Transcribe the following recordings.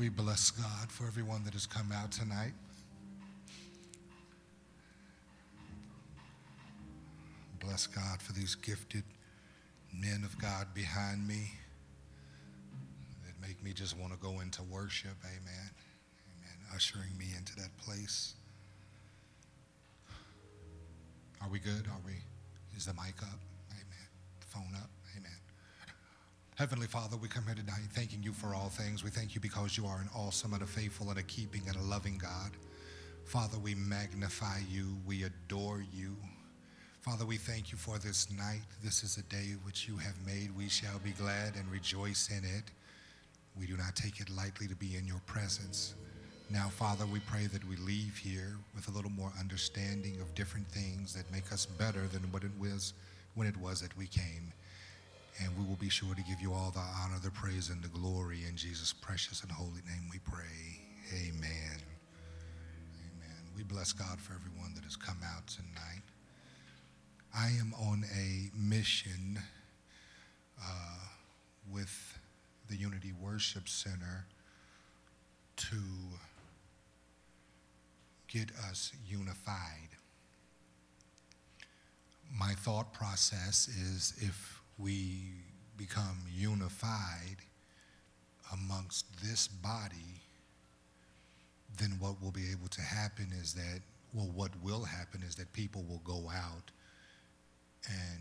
We bless God for everyone that has come out tonight. Bless God for these gifted men of God behind me that make me just want to go into worship. Amen. Amen. Ushering me into that place. Are we good? Are we? Is the mic up? Amen. The phone up? Amen. Heavenly Father, we come here tonight thanking you for all things. We thank you because you are an awesome and a faithful and a keeping and a loving God. Father, we magnify you. We adore you. Father, we thank you for this night. This is a day which you have made. We shall be glad and rejoice in it. We do not take it lightly to be in your presence. Now, Father, we pray that we leave here with a little more understanding of different things that make us better than what it was when it was that we came. And we will be sure to give you all the honor, the praise, and the glory. In Jesus' precious and holy name we pray. Amen. Amen. We bless God for everyone that has come out tonight. I am on a mission uh, with the Unity Worship Center to get us unified. My thought process is if we become unified amongst this body, then what will be able to happen is that, well, what will happen is that people will go out and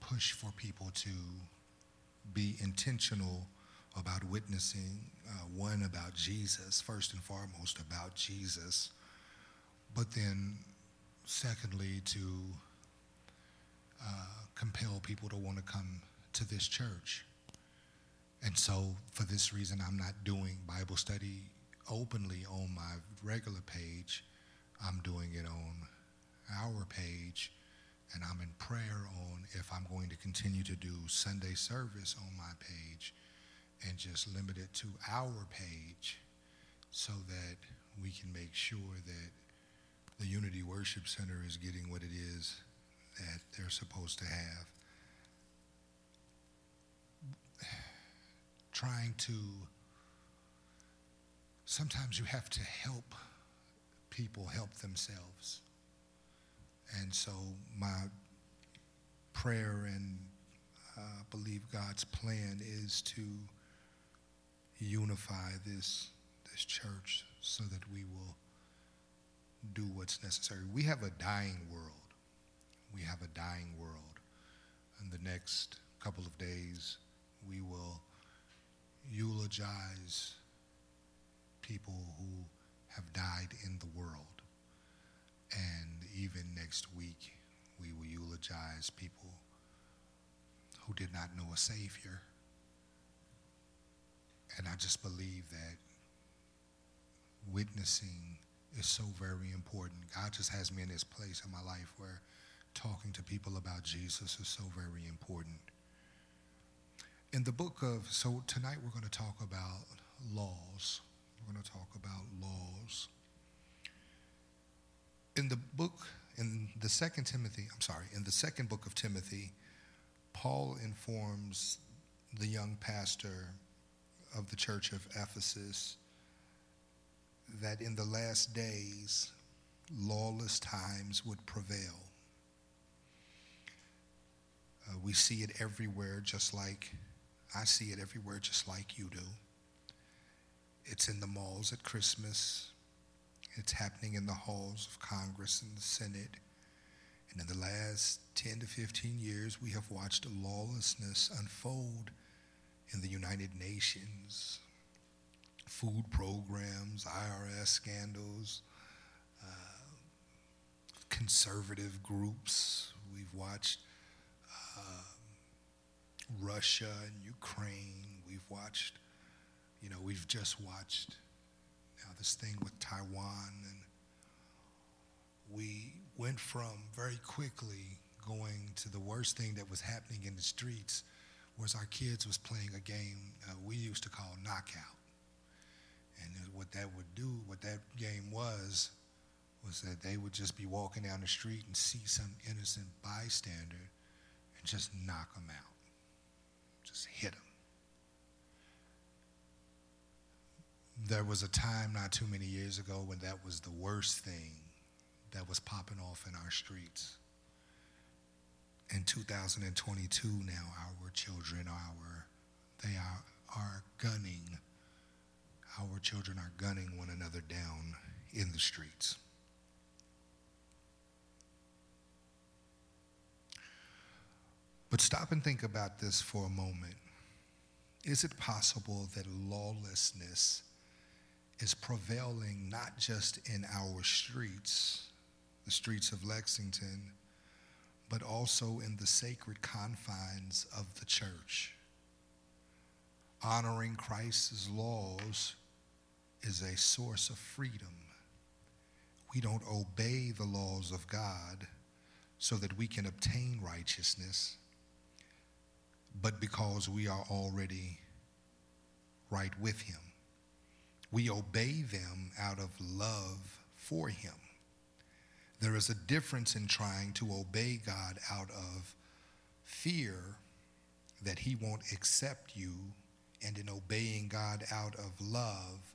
push for people to be intentional about witnessing, uh, one about Jesus, first and foremost about Jesus, but then secondly to uh, compel people to want to come to this church. And so, for this reason, I'm not doing Bible study openly on my regular page. I'm doing it on our page, and I'm in prayer on if I'm going to continue to do Sunday service on my page and just limit it to our page so that we can make sure that the Unity Worship Center is getting what it is that they're supposed to have. Trying to, sometimes you have to help people help themselves. And so my prayer and uh, believe God's plan is to unify this, this church so that we will do what's necessary. We have a dying world. We have a dying world. In the next couple of days, we will eulogize people who have died in the world. And even next week, we will eulogize people who did not know a Savior and I just believe that witnessing is so very important. God just has me in this place in my life where talking to people about Jesus is so very important. In the book of, so tonight we're going to talk about laws. We're going to talk about laws. In the book, in the second Timothy, I'm sorry, in the second book of Timothy, Paul informs the young pastor of the church of Ephesus that in the last days, lawless times would prevail. Uh, we see it everywhere, just like I see it everywhere, just like you do. It's in the malls at Christmas, it's happening in the halls of Congress and the Senate. And in the last 10 to 15 years, we have watched lawlessness unfold in the United Nations, food programs, IRS scandals, uh, conservative groups. We've watched uh, Russia and Ukraine. We've watched, you know, we've just watched now this thing with Taiwan. And we went from very quickly going to the worst thing that was happening in the streets was our kids was playing a game uh, we used to call knockout. And what that would do, what that game was, was that they would just be walking down the street and see some innocent bystander and just knock them out, just hit them. there was a time not too many years ago when that was the worst thing that was popping off in our streets. In 2022 now, our children our, they are, are gunning, our children are gunning one another down in the streets. But stop and think about this for a moment. Is it possible that lawlessness is prevailing not just in our streets, the streets of Lexington, but also in the sacred confines of the church? Honoring Christ's laws is a source of freedom. We don't obey the laws of God so that we can obtain righteousness but because we are already right with Him. We obey them out of love for Him. There is a difference in trying to obey God out of fear that He won't accept you, and in obeying God out of love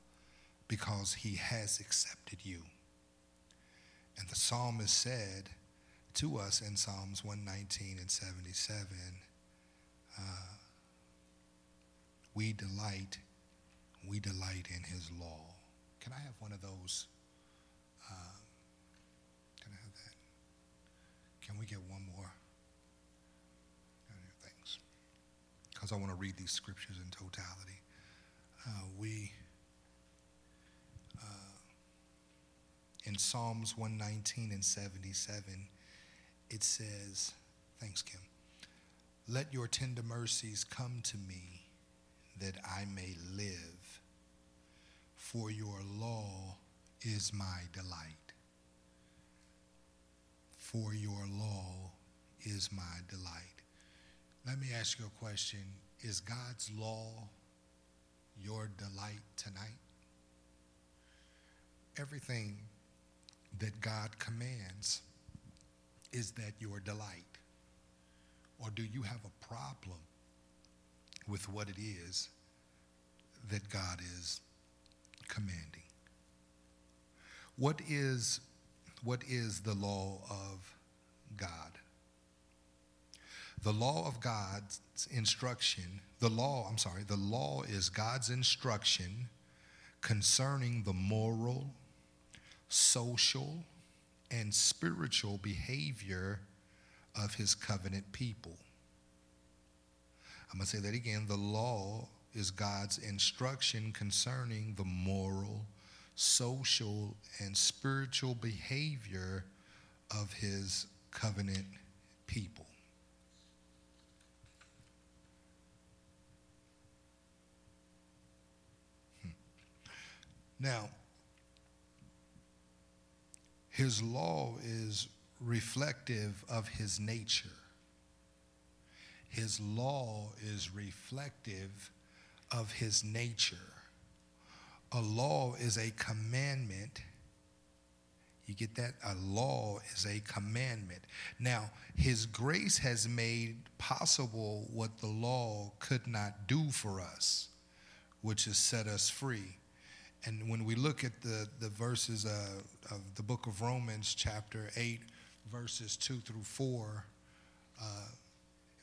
because He has accepted you. And the psalmist said to us in Psalms 119 and 77 uh, we delight, we delight in his law. Can I have one of those? Uh, can I have that? Can we get one more? Thanks. Because I want to read these scriptures in totality. Uh, we, uh, in Psalms 119 and 77, it says, thanks, Kim. Let your tender mercies come to me that I may live, for your law is my delight. For your law is my delight. Let me ask you a question Is God's law your delight tonight? Everything that God commands is that your delight. Or do you have a problem with what it is that God is commanding? What is, what is the law of God? The law of God's instruction, the law, I'm sorry, the law is God's instruction concerning the moral, social, and spiritual behavior of his covenant people. I'm going to say that again. The law is God's instruction concerning the moral, social, and spiritual behavior of his covenant people. Hmm. Now, his law is reflective of his nature. His law is reflective of his nature. A law is a commandment. You get that? A law is a commandment. Now, his grace has made possible what the law could not do for us, which is set us free. And when we look at the, the verses uh, of the book of Romans, chapter 8, verses 2 through 4. Uh,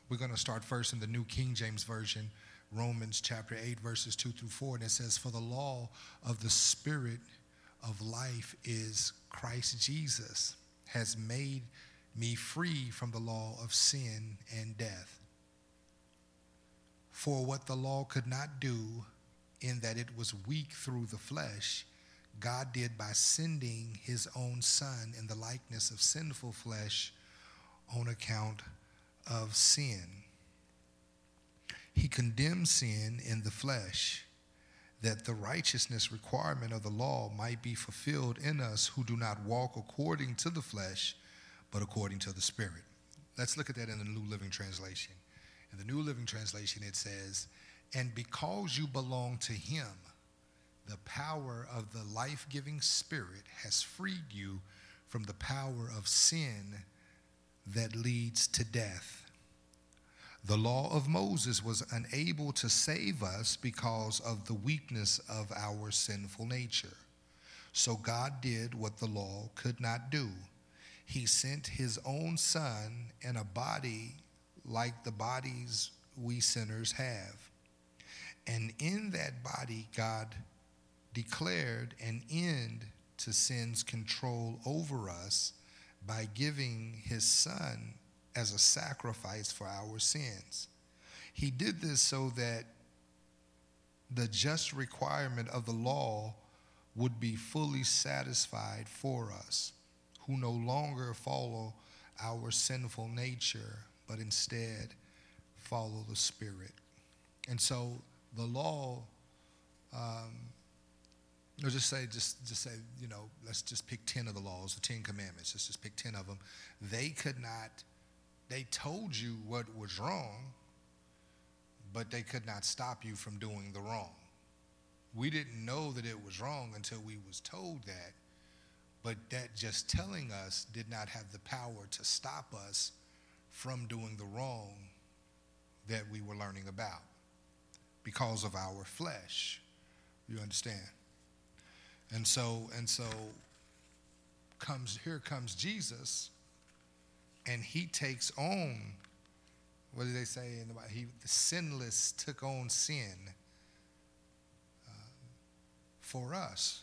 we're going to start first in the New King James Version, Romans chapter 8, verses 2 through 4. And it says, For the law of the Spirit of life is Christ Jesus, has made me free from the law of sin and death. For what the law could not do, in that it was weak through the flesh, God did by sending his own son in the likeness of sinful flesh on account of sin. He condemned sin in the flesh that the righteousness requirement of the law might be fulfilled in us who do not walk according to the flesh, but according to the Spirit. Let's look at that in the New Living Translation. In the New Living Translation, it says, And because you belong to Him, the power of the life giving Spirit has freed you from the power of sin that leads to death. The law of Moses was unable to save us because of the weakness of our sinful nature. So God did what the law could not do. He sent his own son in a body like the bodies we sinners have. And in that body, God declared an end to sin's control over us by giving his son as a sacrifice for our sins. He did this so that the just requirement of the law would be fully satisfied for us, who no longer follow our sinful nature, but instead follow the Spirit. And so the law, um, or just say, just, just say, you know, let's just pick 10 of the laws, the 10 commandments, let's just pick 10 of them. They could not, they told you what was wrong, but they could not stop you from doing the wrong. We didn't know that it was wrong until we was told that, but that just telling us did not have the power to stop us from doing the wrong that we were learning about because of our flesh. You understand? And so, and so comes here comes Jesus, and he takes on what do they say in the? He the sinless took on sin uh, for us.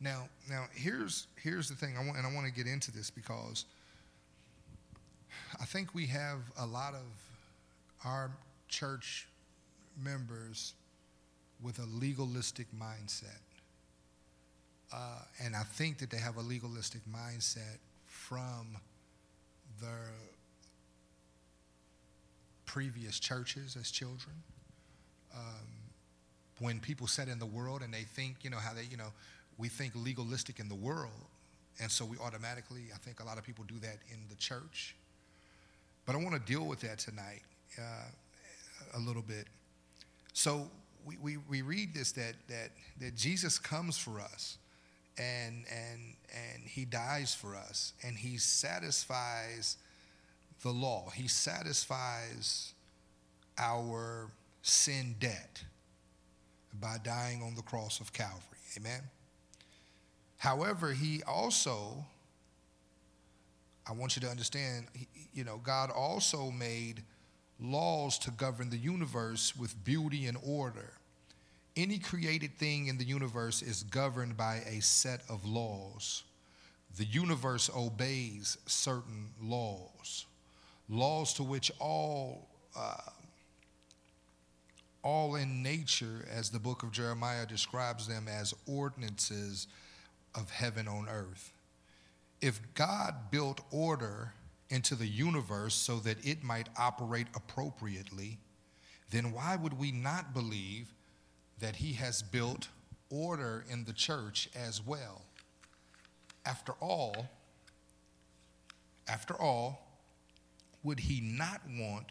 Now, now here's here's the thing. I want, and I want to get into this because I think we have a lot of our church members with a legalistic mindset. Uh, and I think that they have a legalistic mindset from their previous churches as children. Um, when people sit in the world and they think, you know, how they, you know, we think legalistic in the world. And so we automatically, I think a lot of people do that in the church. But I want to deal with that tonight uh, a little bit. So we, we, we read this that, that, that Jesus comes for us and, and, and he dies for us and he satisfies the law. He satisfies our sin debt by dying on the cross of Calvary. Amen. However, he also, I want you to understand, you know, God also made laws to govern the universe with beauty and order. Any created thing in the universe is governed by a set of laws. The universe obeys certain laws, laws to which all, uh, all in nature, as the book of Jeremiah describes them as ordinances of heaven on earth. If God built order into the universe so that it might operate appropriately, then why would we not believe that He has built order in the church as well? After all, after all, would He not want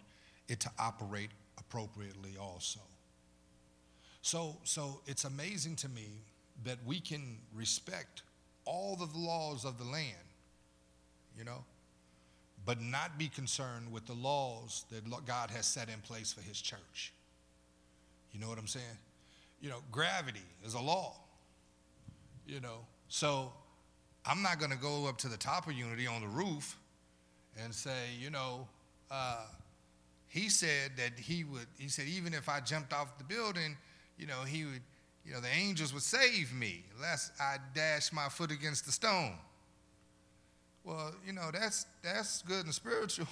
it to operate appropriately also? So, so it's amazing to me that we can respect all the laws of the land, you know, but not be concerned with the laws that God has set in place for his church. You know what I'm saying? You know, gravity is a law, you know. So I'm not going to go up to the top of Unity on the roof and say, you know, uh, he said that he would, he said, even if I jumped off the building, you know, he would, you know, the angels would save me lest I dash my foot against the stone. Well, you know, that's that's good and spiritual.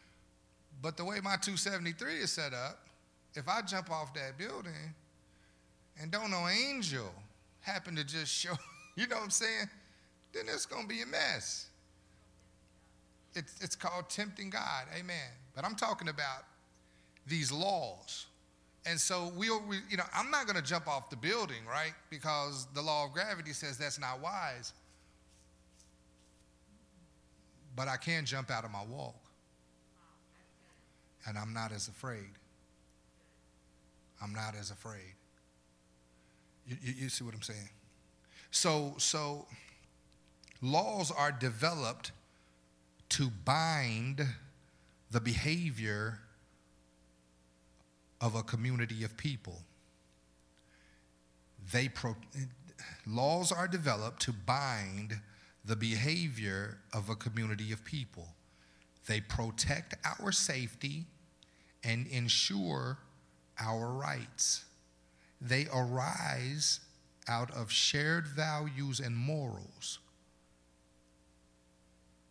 but the way my 273 is set up, if I jump off that building and don't no angel happen to just show, you know what I'm saying? Then it's gonna be a mess. It's, it's called tempting God, amen. But I'm talking about these laws. And so we'll, we, you know, I'm not going to jump off the building, right? Because the law of gravity says that's not wise but I can jump out of my walk. And I'm not as afraid. I'm not as afraid. You, you, see what I'm saying? So, so laws are developed to bind the behavior of a community of people. They pro- laws are developed to bind the behavior of a community of people. They protect our safety and ensure our rights. They arise out of shared values and morals.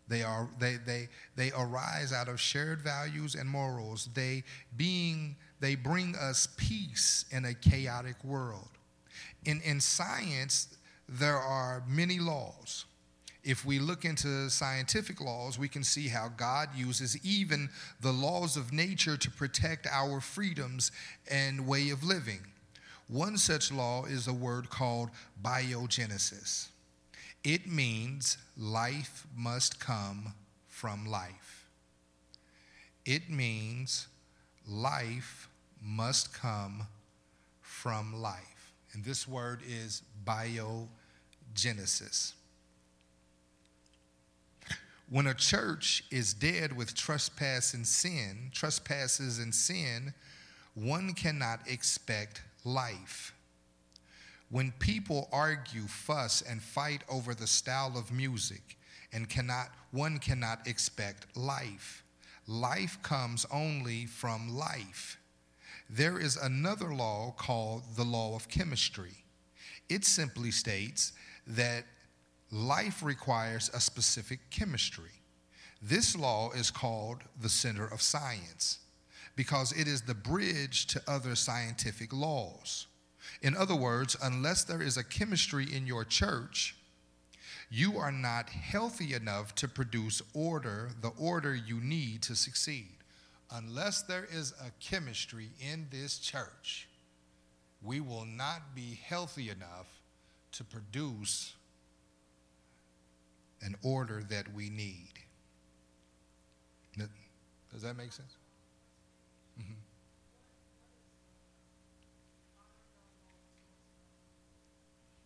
They, are, they, they, they arise out of shared values and morals. They, being, they bring us peace in a chaotic world. In, in science, there are many laws. If we look into scientific laws, we can see how God uses even the laws of nature to protect our freedoms and way of living. One such law is a word called biogenesis. It means life must come from life. It means life must come from life. And this word is biogenesis. When a church is dead with trespass and sin, trespasses and sin, one cannot expect life. When people argue, fuss, and fight over the style of music, and cannot, one cannot expect life. Life comes only from life. There is another law called the law of chemistry. It simply states that life requires a specific chemistry. This law is called the center of science because it is the bridge to other scientific laws. In other words, unless there is a chemistry in your church, you are not healthy enough to produce order, the order you need to succeed. Unless there is a chemistry in this church, we will not be healthy enough to produce an order that we need. Does that make sense? Mm-hmm.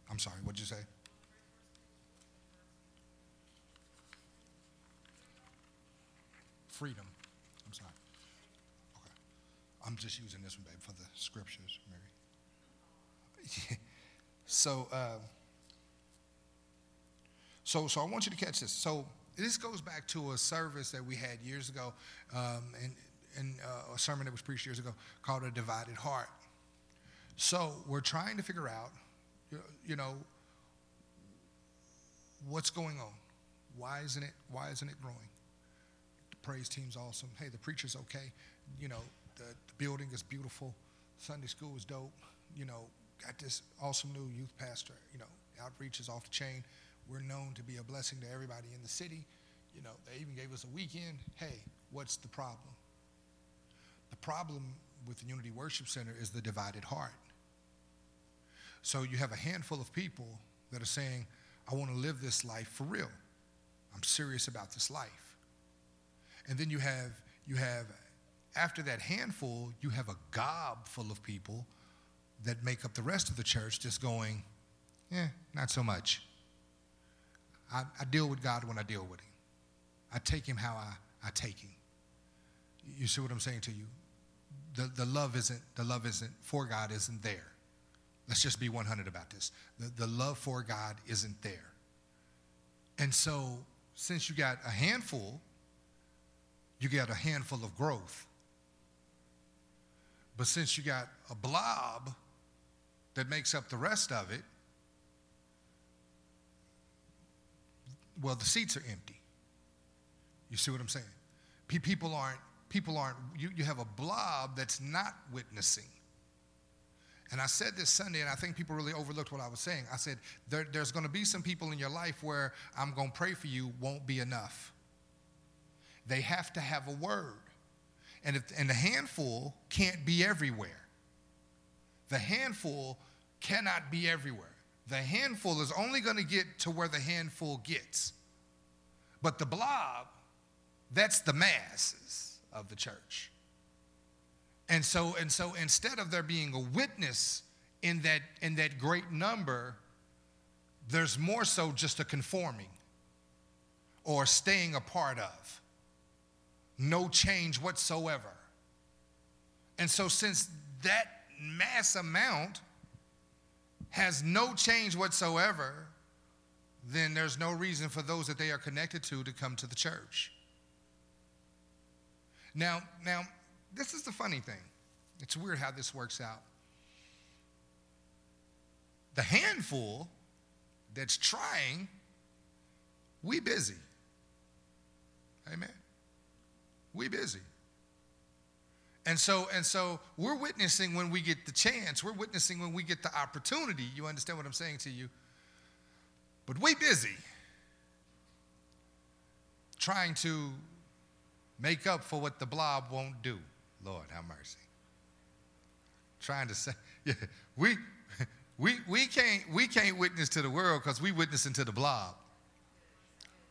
I'm sorry, what'd you say? Freedom. I'm sorry. Okay. I'm just using this one, babe, for the scriptures, maybe. so, uh, so, so I want you to catch this. So, this goes back to a service that we had years ago, um, and, and uh, a sermon that was preached years ago called A Divided Heart. So, we're trying to figure out you know, what's going on? Why isn't it, why isn't it growing? The praise team's awesome. Hey, the preacher's okay. You know, the, the building is beautiful. Sunday school is dope. You know, got this awesome new youth pastor. You know, outreach is off the chain. We're known to be a blessing to everybody in the city. You know, they even gave us a weekend. Hey, what's the problem? The problem with the Unity Worship Center is the divided heart. So you have a handful of people that are saying, I want to live this life for real. I'm serious about this life. And then you have you have after that handful, you have a gob full of people that make up the rest of the church just going, eh, not so much. I, I deal with God when I deal with him. I take him how I, I take him. You see what I'm saying to you? The, the love isn't the love isn't for God isn't there. Let's just be 100 about this. The, the love for God isn't there. And so, since you got a handful, you get a handful of growth. But since you got a blob that makes up the rest of it, well, the seats are empty. You see what I'm saying? People aren't, people aren't, you, you have a blob that's not witnessing. And I said this Sunday, and I think people really overlooked what I was saying. I said, there, There's going to be some people in your life where I'm going to pray for you won't be enough. They have to have a word. And, if, and the handful can't be everywhere. The handful cannot be everywhere. The handful is only going to get to where the handful gets. But the blob, that's the masses of the church. And so, and so instead of there being a witness in that, in that great number, there's more so just a conforming or staying a part of. no change whatsoever. And so, since that mass amount has no change whatsoever, then there's no reason for those that they are connected to to come to the church. Now, now, this is the funny thing. It's weird how this works out. The handful that's trying, we busy. Amen. We busy. And so, and so we're witnessing when we get the chance. We're witnessing when we get the opportunity. You understand what I'm saying to you? But we busy trying to make up for what the blob won't do. Lord, have mercy. Trying to say, yeah, we we we can't we can't witness to the world because we witnessing to the blob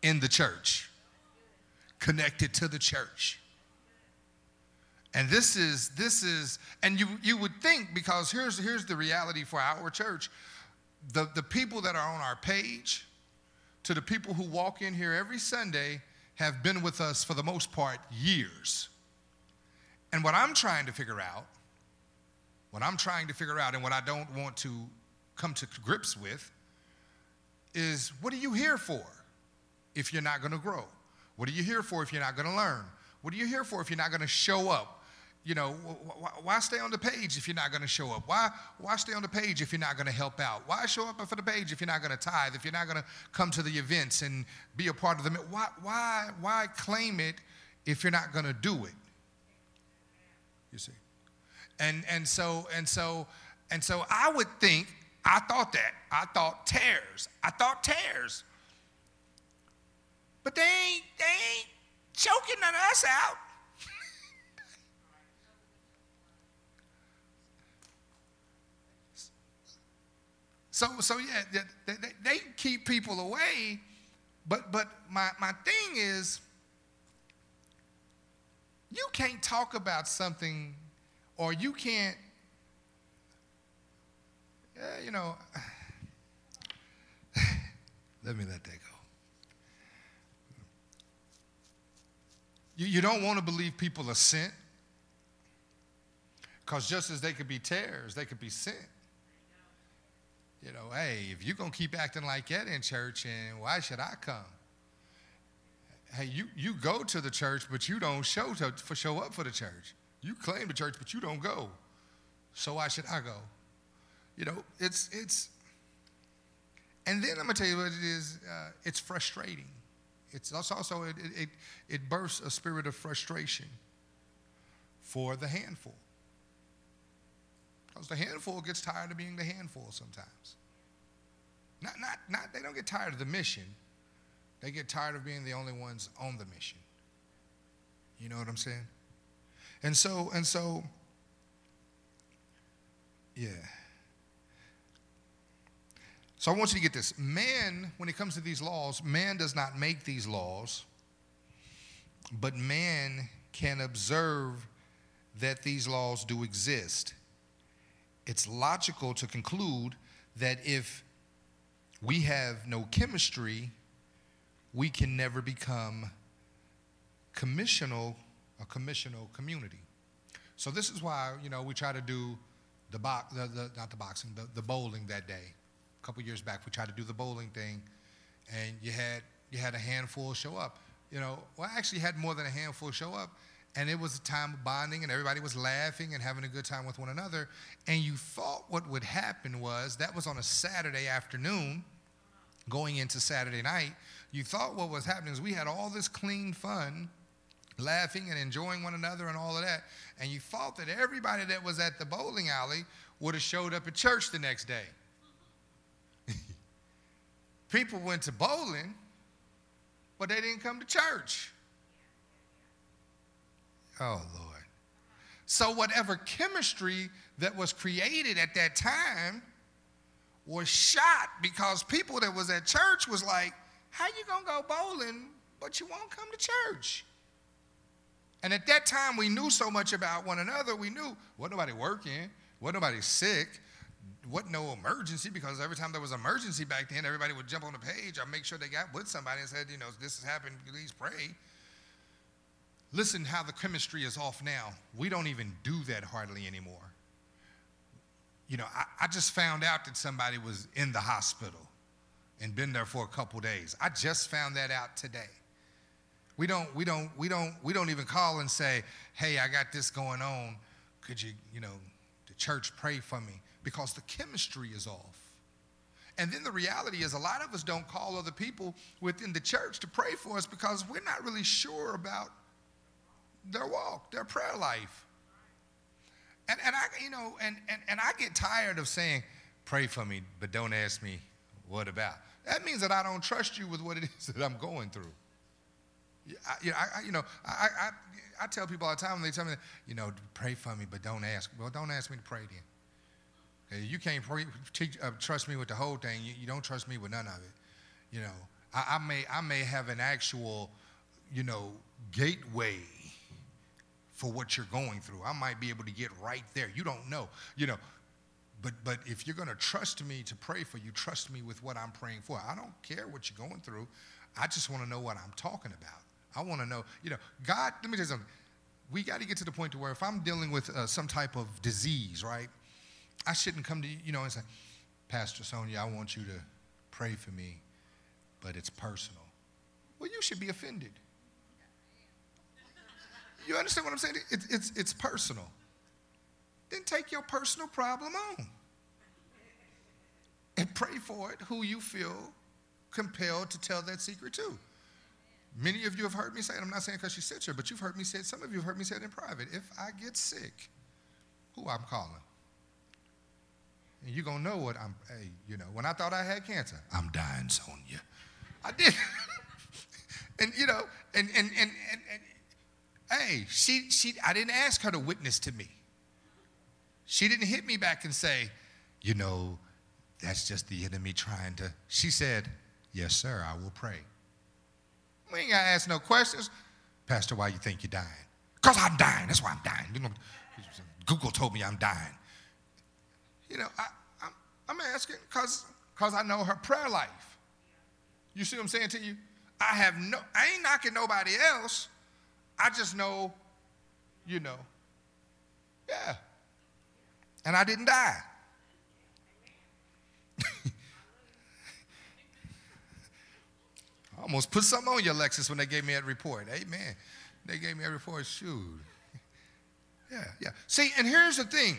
in the church, connected to the church. And this is, this is, and you, you would think, because here's, here's the reality for our church the, the people that are on our page, to the people who walk in here every Sunday, have been with us for the most part years. And what I'm trying to figure out, what I'm trying to figure out, and what I don't want to come to grips with, is what are you here for if you're not going to grow? What are you here for if you're not going to learn? What are you here for if you're not going to show up? You know, why stay on the page if you're not going to show up? Why, why stay on the page if you're not going to help out? Why show up for the page if you're not going to tithe, if you're not going to come to the events and be a part of them? Why, why, why claim it if you're not going to do it? You see? And, and so, and so, and so I would think, I thought that. I thought tares. I thought tares. But they ain't, they ain't choking none of us out. So, so yeah, they, they, they keep people away. But, but my, my thing is, you can't talk about something or you can't, yeah, you know, let me let that go. You, you don't want to believe people are sent because just as they could be tares, they could be sent. You know, hey, if you're going to keep acting like that in church, and why should I come? Hey, you, you go to the church, but you don't show, to, for, show up for the church. You claim the church, but you don't go. So why should I go? You know, it's, it's, and then I'm going to tell you what it is. Uh, it's frustrating. It's also, it, it, it bursts a spirit of frustration for the handful. Because the handful gets tired of being the handful sometimes. Not, not, not, they don't get tired of the mission. They get tired of being the only ones on the mission. You know what I'm saying? And so, and so, yeah. So I want you to get this. Man, when it comes to these laws, man does not make these laws, but man can observe that these laws do exist it's logical to conclude that if we have no chemistry, we can never become commissional, a commissional community. So this is why, you know, we try to do the box, the, the, not the boxing, the, the bowling that day. A couple years back, we tried to do the bowling thing, and you had you had a handful show up. You know, well, I actually had more than a handful show up, and it was a time of bonding and everybody was laughing and having a good time with one another. And you thought what would happen was that was on a saturday afternoon going into saturday night you thought what was happening is we had all this clean fun laughing and enjoying one another and all of that. And you thought that everybody that was at the bowling alley would have showed up at church the next day. People went to bowling but they didn't come to church Oh, Lord. So, whatever chemistry that was created at that time was shot because people that was at church was like, how you going to go bowling, but you won't come to church? And at that time, we knew so much about one another. We knew what nobody working, what nobody sick, what no emergency, because every time there was emergency back then, everybody would jump on the page or make sure they got with somebody and said, you know, this has happened, please pray. Listen how the chemistry is off now. We don't even do that hardly anymore. You know, I, I just found out that somebody was in the hospital and been there for a couple days. I just found that out today. We don't, we don't, we don't, we don't even call and say, hey, I got this going on. Could you, you know, the church pray for me? Because the chemistry is off. And then the reality is, a lot of us don't call other people within the church to pray for us because we're not really sure about their walk, their prayer life. And, and I, you know, and, and, and I get tired of saying, pray for me, but don't ask me what about. That means that I don't trust you with what it is that I'm going through. I, I, you know I, I, I tell people all the time when they tell me, you know, pray for me, but don't ask. Well, don't ask me to pray then. Okay, you can't pray, teach, uh, trust me with the whole thing. You, you, don't trust me with none of it. You know, I, I, may, I may have an actual, you know, gateway for what you're going through. I might be able to get right there. You don't know. You know, but but if you're going to trust me to pray for you, trust me with what I'm praying for. I don't care what you're going through. I just want to know what I'm talking about. I want to know, you know, God, let me tell you something. We got to get to the point to where if I'm dealing with uh, some type of disease, right, I shouldn't come to you, you know, and say, Pastor Sonia, I want you to pray for me, but it's personal. Well, you should be offended. You understand what I'm saying? It, it's, it's personal. Then take your personal problem on and pray for it who you feel compelled to tell that secret to. Many of you have heard me say it. I'm not saying because she sit here, but you've heard me say it. Some of you have heard me say it in private. If I get sick, who I'm calling? And you're going to know what I'm, hey, you know, when I thought I had cancer, I'm dying, Sonia. I did. and, you know, and, and, and, and, and Hey, she, she, I didn't ask her to witness to me. She didn't hit me back and say, you know, that's just the enemy trying to. She said, yes, sir, I will pray. We ain't got to ask no questions. Pastor, why you think you're dying? Because I'm dying. That's why I'm dying. You know, Google told me I'm dying. You know, I, I'm, I'm asking because I know her prayer life. You see what I'm saying to you? I have no, I ain't knocking nobody else. I just know, you know, yeah. And I didn't die. I almost put something on your Lexus when they gave me that report. Amen. They gave me a report. Shoot. Yeah, yeah. See, and here's the thing.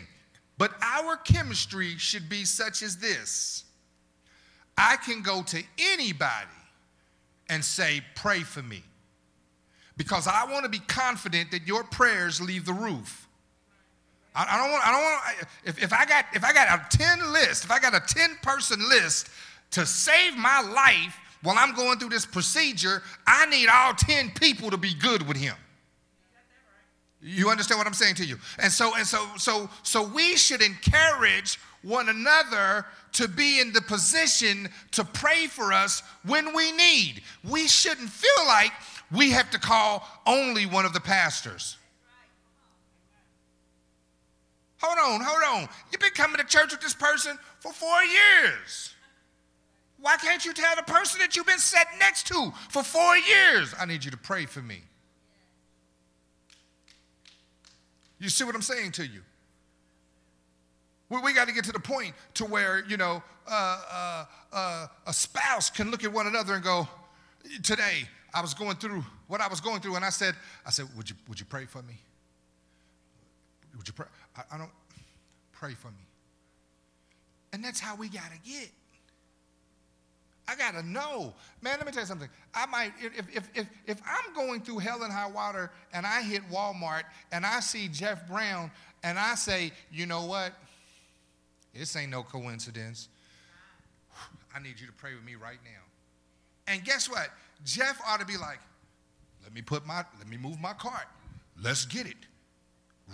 But our chemistry should be such as this. I can go to anybody and say, pray for me because I want to be confident that your prayers leave the roof. I, I don't want, I don't want, if, if I got, if I got a 10 list, if I got a 10 person list to save my life while I'm going through this procedure, I need all 10 people to be good with him. You understand what I'm saying to you? And so, and so, so, so we should encourage one another to be in the position to pray for us when we need. We shouldn't feel like we have to call only one of the pastors. Hold on, hold on. You've been coming to church with this person for four years. Why can't you tell the person that you've been sat next to for four years, I need you to pray for me? You see what I'm saying to you? We, we got to get to the point to where, you know, uh, uh, uh, a spouse can look at one another and go, today, I was going through what I was going through, and I said, I said, would you, would you pray for me? Would you pray? I, I don't pray for me. And that's how we gotta get. I gotta know. Man, let me tell you something. I might, if, if, if, if I'm going through hell and high water and I hit Walmart and I see Jeff Brown and I say, you know what? This ain't no coincidence. I need you to pray with me right now. And guess what? Jeff ought to be like, let me put my, let me move my cart. Let's get it.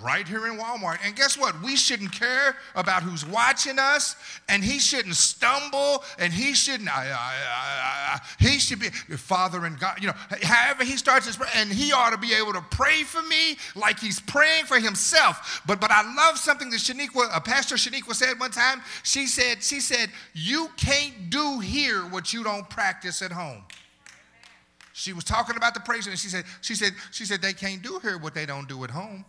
Right here in Walmart. And guess what? We shouldn't care about who's watching us, and he shouldn't stumble, and he shouldn't, I, I, I, he should be, your Father and God, you know, however he starts his prayer, and he ought to be able to pray for me like he's praying for himself. But but I love something that Shaniqua, uh, Pastor Shaniqua said one time. She said, she said, you can't do here what you don't practice at home. She was talking about the praise, and she said, she said, she said, they can't do here what they don't do at home.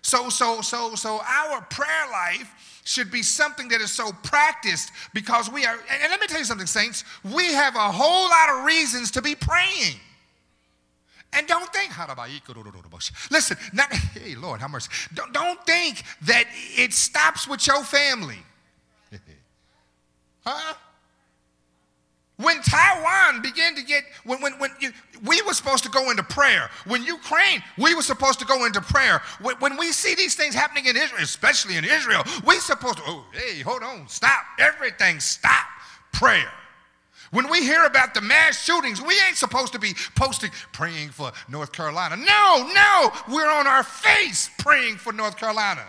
So, so, so, so our prayer life should be something that is so practiced because we are, and let me tell you something, saints, we have a whole lot of reasons to be praying. And don't think, listen, not, hey, Lord, how much? Don't, don't think that it stops with your family. huh? When Taiwan began to get, when, when, when you, we were supposed to go into prayer. When Ukraine, we were supposed to go into prayer. When, when we see these things happening in Israel, especially in Israel, we supposed to, oh, hey, hold on, stop. Everything, stop. Prayer. When we hear about the mass shootings, we ain't supposed to be posting, praying for North Carolina. No, no, we're on our face praying for North Carolina.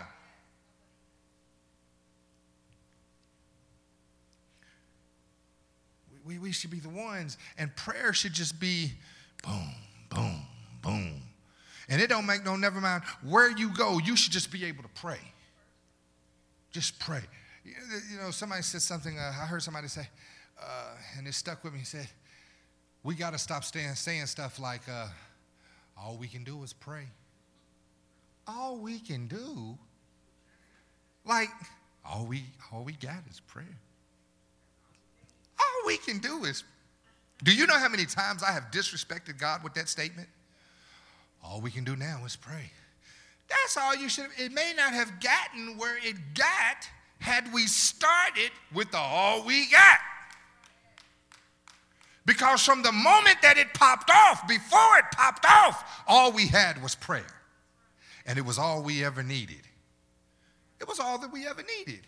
We, we should be the ones. And prayer should just be boom, boom, boom. And it don't make no, never mind where you go, you should just be able to pray. Just pray. You know, somebody said something, uh, I heard somebody say, uh, and it stuck with me. He said, We got to stop staying, saying stuff like, uh, All we can do is pray. All we can do? Like, all we, all we got is prayer. All we can do is. Do you know how many times I have disrespected God with that statement? All we can do now is pray. That's all you should. It may not have gotten where it got had we started with the all we got. Because from the moment that it popped off, before it popped off, all we had was prayer. And it was all we ever needed. It was all that we ever needed.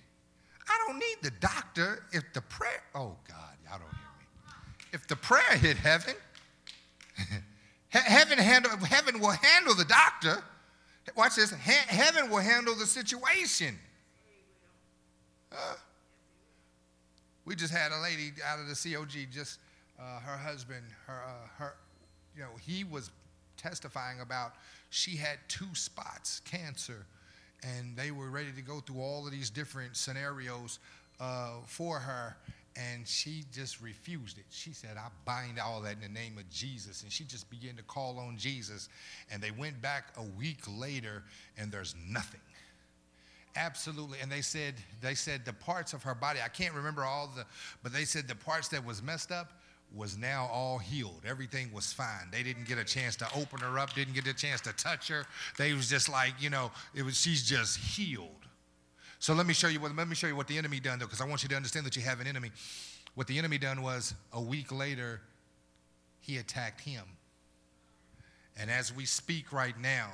I don't need the doctor if the prayer, oh God, y'all don't hear me. If the prayer hit heaven, heaven, handle, heaven will handle the doctor. Watch this. heaven will handle the situation. We just had a lady out of the COG, just uh, her husband, her, uh, her, you know, he was testifying about she had two spots, cancer, and they were ready to go through all of these different scenarios uh, for her and she just refused it. She said, I bind all that in the name of Jesus. And she just began to call on Jesus. And they went back a week later, and there's nothing. Absolutely. And they said, they said the parts of her body, I can't remember all the, but they said the parts that was messed up was now all healed. Everything was fine. They didn't get a chance to open her up, didn't get a chance to touch her. They was just like, you know, it was she's just healed. So let me show you what let me show you what the enemy done though, because I want you to understand that you have an enemy. What the enemy done was a week later, he attacked him. And as we speak right now,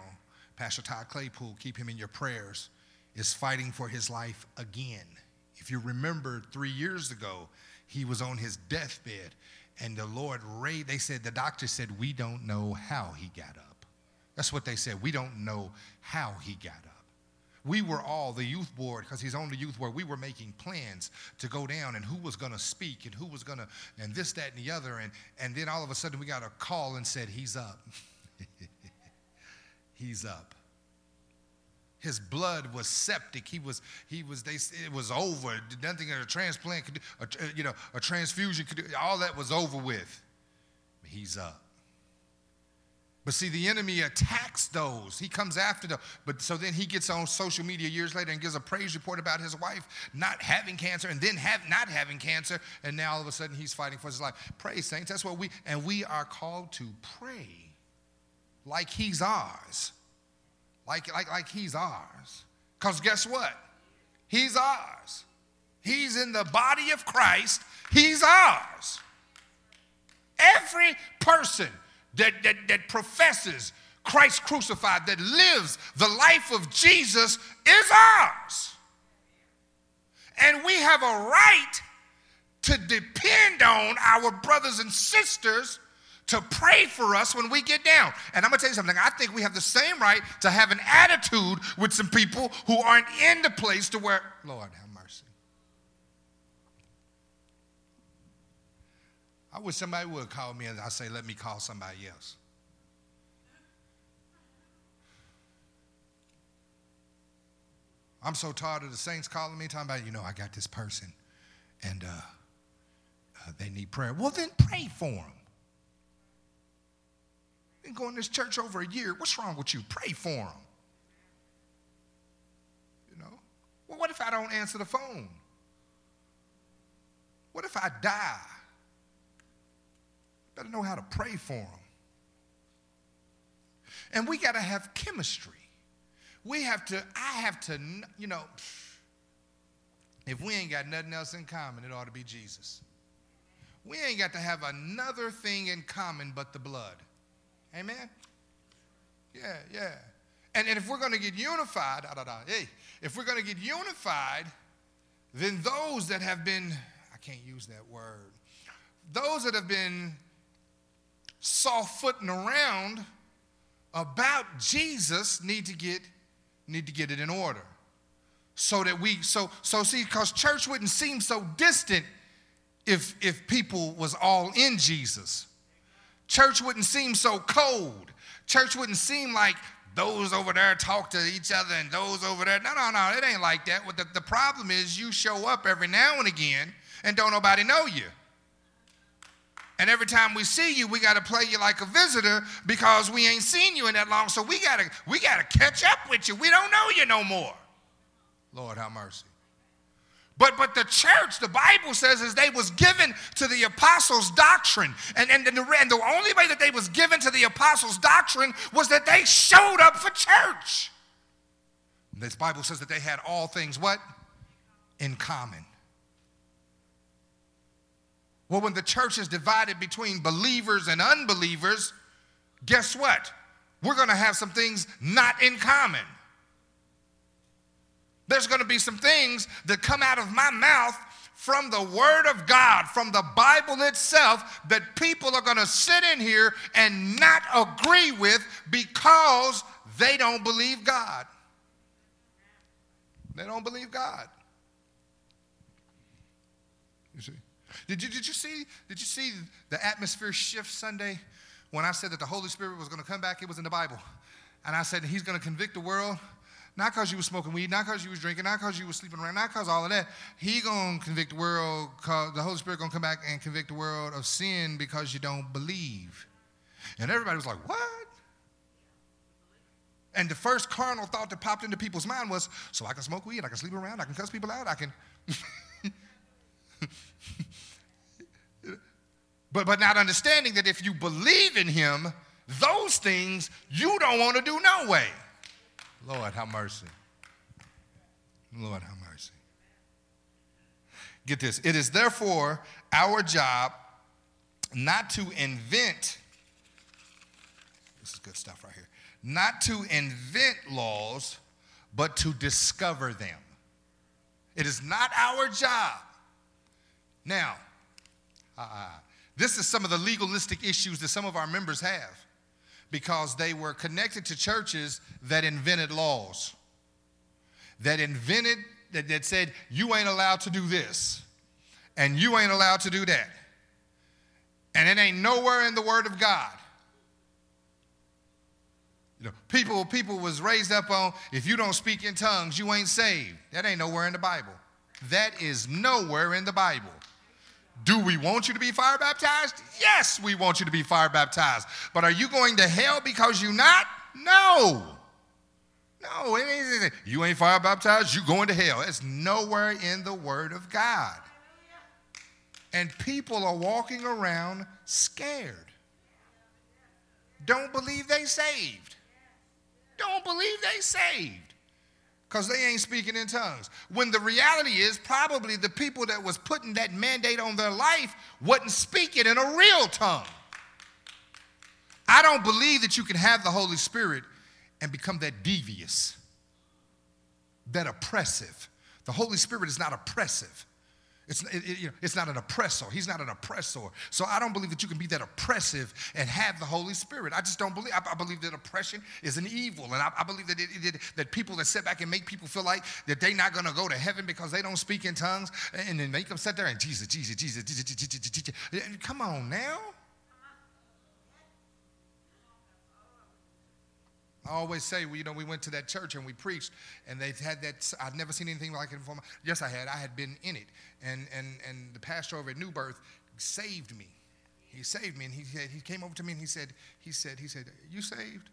Pastor Todd Claypool, keep him in your prayers, is fighting for his life again. If you remember three years ago, he was on his deathbed and the Lord raised, they said, the doctor said, we don't know how he got up. That's what they said. We don't know how he got up. We were all, the youth board, because he's on the youth board, we were making plans to go down and who was going to speak and who was going to, and this, that, and the other. And, and then all of a sudden we got a call and said, he's up. he's up. His blood was septic. He was, he was, they, it was over. Nothing a transplant could do, a, you know, a transfusion could do, all that was over with. He's up. But see, the enemy attacks those. He comes after them. But so then he gets on social media years later and gives a praise report about his wife not having cancer and then have, not having cancer. And now all of a sudden he's fighting for his life. Praise, saints. That's what we, and we are called to pray like he's ours like, like, like he's ours. Because guess what? He's ours. He's in the body of Christ, he's ours. Every person that, that, that professes Christ crucified, that lives the life of Jesus, is ours. And we have a right to depend on our brothers and sisters to pray for us when we get down. And I'm gonna tell you something. I think we have the same right to have an attitude with some people who aren't in the place to where, Lord, have mercy. I wish somebody would call me and I say, let me call somebody else. I'm so tired of the saints calling me, talking about, you know, I got this person, and uh, uh, they need prayer. Well, then pray for them. Been going to this church over a year. What's wrong with you? Pray for them. You know? Well, what if I don't answer the phone? What if I die? Better know how to pray for them. And we got to have chemistry. We have to, I have to, you know, if we ain't got nothing else in common, it ought to be Jesus. We ain't got to have another thing in common but the blood. Amen? Yeah, yeah. And, and if we're going to get unified, da, da, da, hey, if we're going to get unified, then those that have been, I can't use that word, those that have been soft footing around about Jesus need to get need to get it in order so that we so so see because church wouldn't seem so distant if if people was all in jesus church wouldn't seem so cold church wouldn't seem like those over there talk to each other and those over there no no no it ain't like that the, the problem is you show up every now and again and don't nobody know you and every time we see you, we got to play you like a visitor because we ain't seen you in that long. So we got to we got to catch up with you. We don't know you no more. Lord, have mercy. But, but the church, the Bible says, is they was given to the apostles' doctrine. And, and, and, the, and the only way that they was given to the apostles' doctrine was that they showed up for church. This Bible says that they had all things what? In common. Well, when the church is divided between believers and unbelievers, guess what? We're going to have some things not in common. There's going to be some things that come out of my mouth from the Word of God, from the Bible itself, that people are going to sit in here and not agree with because they don't believe God. They don't believe God. You see? Did you, did you see did you see the atmosphere shift Sunday when I said that the Holy Spirit was going to come back? It was in the Bible. And I said he's going to convict the world not because you was smoking weed, not because you was drinking, not because you was sleeping around, not because all of that. He gonna convict the world, the Holy Spirit gonna come back and convict the world of sin because you don't believe. And everybody was like, what? And the first carnal thought that popped into people's mind was, so I can smoke weed, I can sleep around, I can cuss people out, I can. but, but not understanding that if you believe in him, those things you don't want to do no way. Lord, have mercy. Lord, have mercy. Get this. It is therefore our job not to invent, this is good stuff right here, not to invent laws, but to discover them. It is not our job. Now, uh, this is some of the legalistic issues that some of our members have because they were connected to churches that invented laws, that invented, that, that said, you ain't allowed to do this, and you ain't allowed to do that. And it ain't nowhere in the Word of God. You know, people, people was raised up on if you don't speak in tongues, you ain't saved. That ain't nowhere in the Bible. That is nowhere in the Bible. Do we want you to be fire baptized? Yes, we want you to be fire baptized. But are you going to hell because you're not? No. No, it ain't, you ain't fire baptized, you going to hell. It's nowhere in the Word of God. And people are walking around scared. Don't believe they saved. Don't believe they saved because they ain't speaking in tongues. When the reality is, probably the people that was putting that mandate on their life wasn't speaking in a real tongue. I don't believe that you can have the Holy Spirit and become that devious, that oppressive. The Holy Spirit is not oppressive. It's, it, it, you know, it's not an oppressor. He's not an oppressor. So I don't believe that you can be that oppressive and have the Holy Spirit. I just don't believe. I, I believe that oppression is an evil, and I, I believe that it, that people that sit back and make people feel like that they're not going to go to heaven because they don't speak in tongues, and then make them sit there and Jesus, Jesus, Jesus, Jesus, Jesus, Jesus. Come on now. I always say, you know, we went to that church and we preached, and they had that. I'd never seen anything like it before. Yes, I had. I had been in it, and and and the pastor over at New Birth saved me. He saved me, and he said he came over to me and he said, he said, he said, you saved?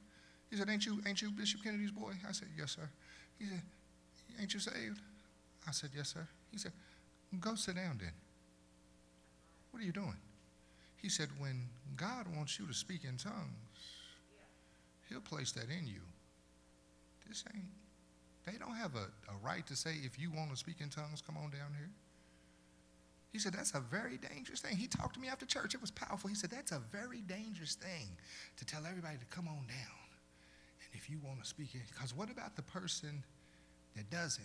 He said, ain't you, ain't you Bishop Kennedy's boy? I said, yes, sir. He said, ain't you saved? I said, yes, sir. He said, go sit down then. What are you doing? He said, when God wants you to speak in tongues, he'll place that in you. This ain't, they don't have a, a right to say, if you want to speak in tongues, come on down here. He said, That's a very dangerous thing. He talked to me after church. It was powerful. He said, That's a very dangerous thing to tell everybody to come on down. And if you want to speak in, because what about the person that doesn't?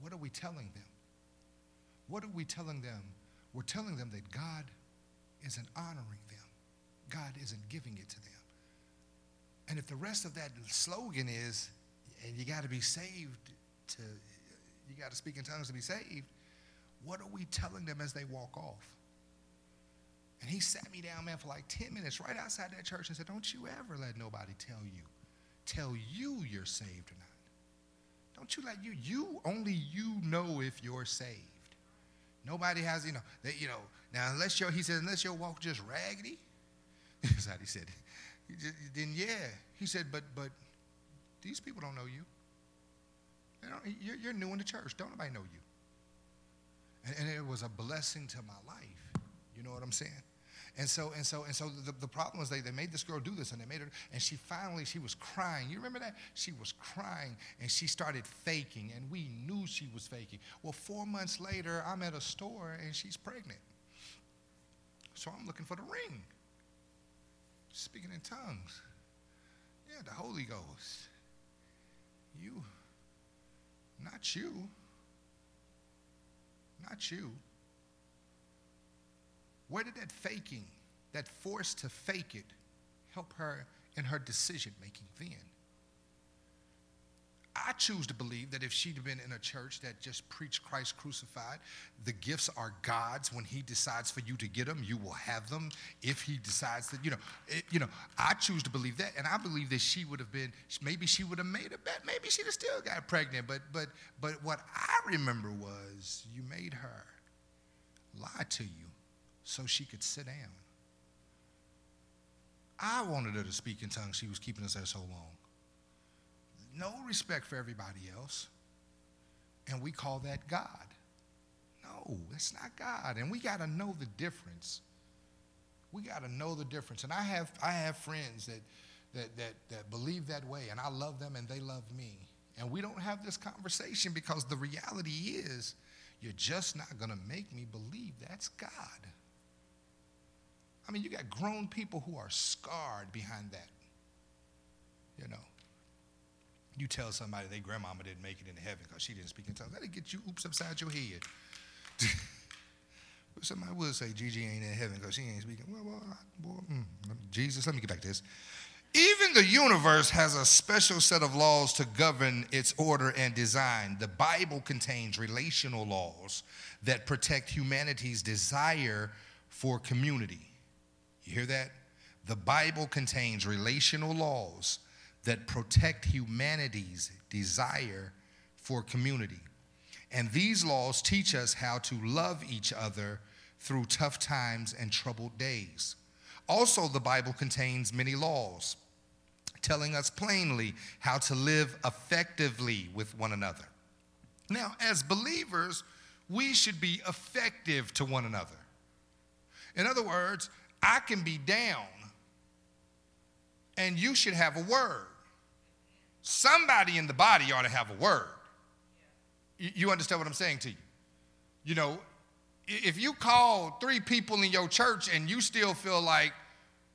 What are we telling them? What are we telling them? We're telling them that God isn't honoring them, God isn't giving it to them. And if the rest of that slogan is, and you got to be saved to, you got to speak in tongues to be saved, what are we telling them as they walk off? And he sat me down, man, for like 10 minutes right outside that church and said, Don't you ever let nobody tell you, tell you you're saved or not. Don't you let you, you, only you know if you're saved. Nobody has, you know, that, you know, now unless your, he said, unless your walk just raggedy, that's how he said it. Then yeah. He said, but, but these people don't know you. Don't, you're, you're new in the church. Don't nobody know you. And, and it was a blessing to my life. You know what I'm saying? And so, and so, and so the, the problem was they, they made this girl do this and they made her, and she finally, she was crying. You remember that? She was crying and she started faking and we knew she was faking. Well, four months later, I'm at a store and she's pregnant. So I'm looking for the ring. Speaking in tongues. Yeah, the Holy Ghost. You, not you. Not you. Where did that faking, that force to fake it, help her in her decision making then? I choose to believe that if she'd been in a church that just preached Christ crucified, the gifts are God's. When He decides for you to get them, you will have them. If He decides that, you know, it, you know, I choose to believe that, and I believe that she would have been. Maybe she would have made a bet. Maybe she'd have still got pregnant. But, but, but what I remember was you made her lie to you so she could sit down. I wanted her to speak in tongues. She was keeping us there so long no respect for everybody else. And we call that God. No, that's not God. And we got to know the difference. We got to know the difference. And I have, I have friends that, that, that, that believe that way, and I love them and they love me. And we don't have this conversation because the reality is you're just not going to make me believe that's God. I mean, you got grown people who are scarred behind that. You know, you tell somebody their grandmama didn't make it into heaven because she didn't speak in tongues. That'll get you oops upside your head. somebody will say Gigi ain't in heaven because she ain't speaking. Well, well, well mm, Jesus, let me get back to this. Even the universe has a special set of laws to govern its order and design. The Bible contains relational laws that protect humanity's desire for community. You hear that? The Bible contains relational laws that protect humanity's desire for community. And these laws teach us how to love each other through tough times and troubled days. Also, the Bible contains many laws telling us plainly how to live effectively with one another. Now, as believers, we should be effective to one another. In other words, I can be down and you should have a word. Somebody in the body ought to have a word. You understand what I'm saying to you? You know, if you call three people in your church and you still feel like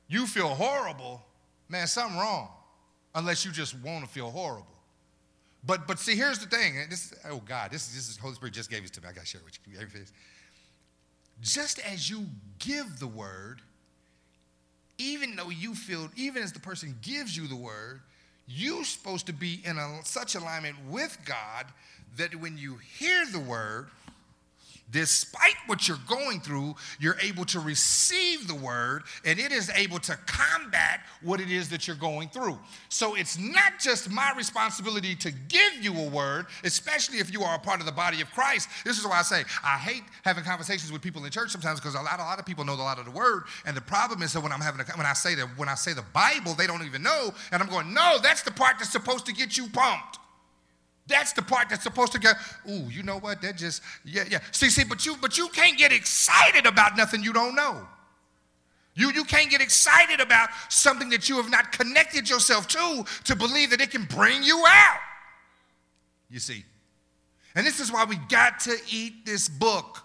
you feel horrible, man, something wrong. Unless you just want to feel horrible. But but see, here's the thing. This oh God, this is this is Holy Spirit just gave this to me. I got to share it with you. Just as you give the word, even though you feel, even as the person gives you the word, you're supposed to be in a, such alignment with God that when you hear the word, despite what you're going through, you're able to receive the word and it is able to combat what it is that you're going through. So it's not just my responsibility to give you a word, especially if you are a part of the body of Christ. This is why I say I hate having conversations with people in church sometimes because a lot, a lot of people know a lot of the word. And the problem is that when I'm having a, when I say that when I say the Bible, they don't even know. And I'm going, no, that's the part that's supposed to get you pumped. That's the part that's supposed to get, ooh, you know what? That just, yeah, yeah. See, see, but you but you can't get excited about nothing you don't know. You, you can't get excited about something that you have not connected yourself to to believe that it can bring you out. You see. And this is why we got to eat this book.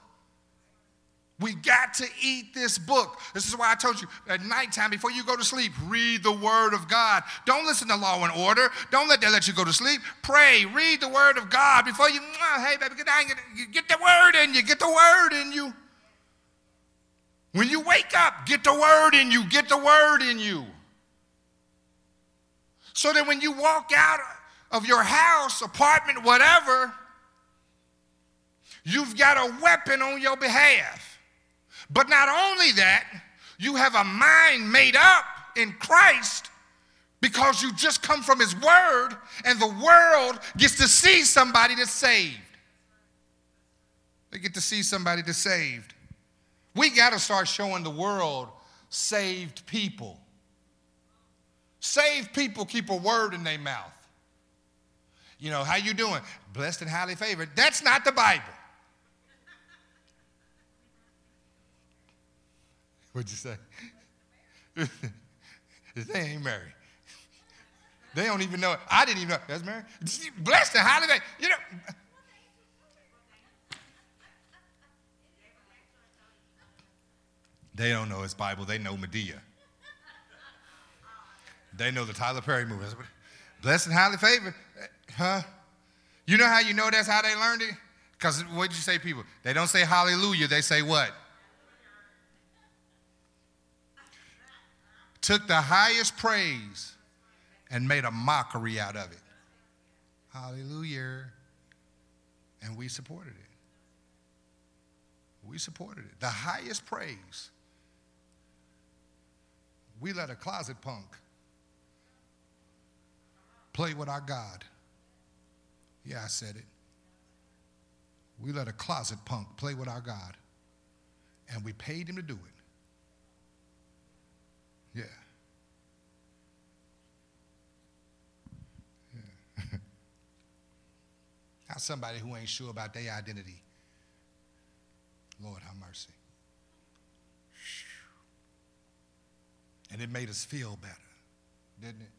We got to eat this book. This is why I told you at nighttime before you go to sleep, read the Word of God. Don't listen to law and order. Don't let that let you go to sleep. Pray, read the Word of God before you. Hey, baby, get, get the Word in you. Get the Word in you. When you wake up, get the Word in you. Get the Word in you. So that when you walk out of your house, apartment, whatever, you've got a weapon on your behalf. But not only that, you have a mind made up in Christ because you just come from His Word, and the world gets to see somebody that's saved. They get to see somebody that's saved. We got to start showing the world saved people. Saved people keep a word in their mouth. You know, how you doing? Blessed and highly favored. That's not the Bible. What'd you say? they ain't married. They don't even know. It. I didn't even know. That's married. Blessed and highly. You know. They don't know his Bible. They know Madea. They know the Tyler Perry movie. Blessed and highly favored. Huh? You know how you know that's how they learned it? Because what'd you say, people? They don't say hallelujah. They say what? Took the highest praise and made a mockery out of it. Hallelujah. And we supported it. We supported it. The highest praise. We let a closet punk play with our God. Yeah, I said it. We let a closet punk play with our God. And we paid him to do it. Yeah. How somebody who ain't sure about their identity. Lord, have mercy. And it made us feel better, didn't it?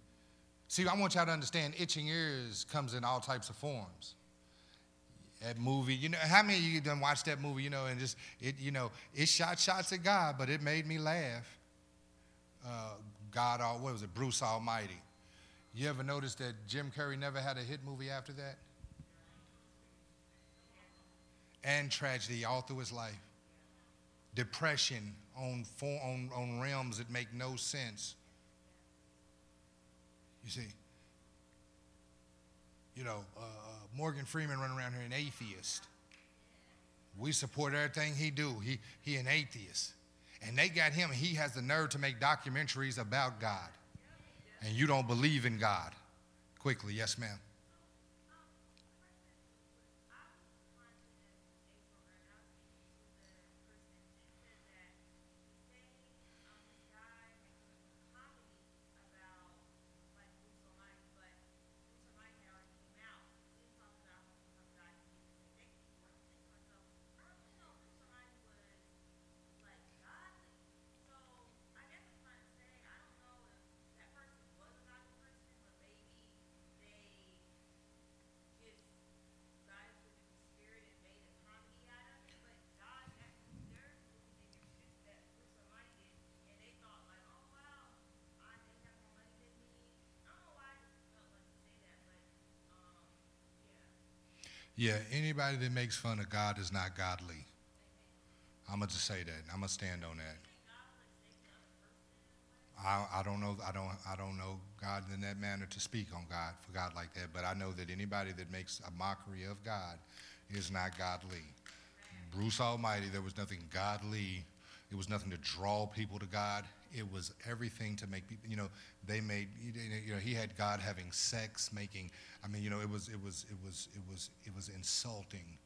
See, I want y'all to understand itching ears comes in all types of forms. That movie, you know, how many of you done watched that movie, you know, and just, it, you know, it shot shots at God, but it made me laugh uh, God, what was it, Bruce Almighty. You ever notice that Jim Carrey never had a hit movie after that? And tragedy all through his life. Depression on, on, on realms that make no sense. You see, you know, uh, uh, Morgan Freeman running around here an atheist. We support everything he do. He, he an atheist. And they got him, he has the nerve to make documentaries about God. And you don't believe in God. Quickly, yes, ma'am. Yeah, anybody that makes fun of God is not godly. I'm going to say that. I'm going to stand on that. I, I don't know I don't I don't know God in that manner to speak on God for God like that, but I know that anybody that makes a mockery of God is not godly. Bruce Almighty, there was nothing godly. It was nothing to draw people to God. It was everything to make people, you know, they made, you know, he had God having sex, making, I mean, you know, it was, it was, it was, it was, it was insulting.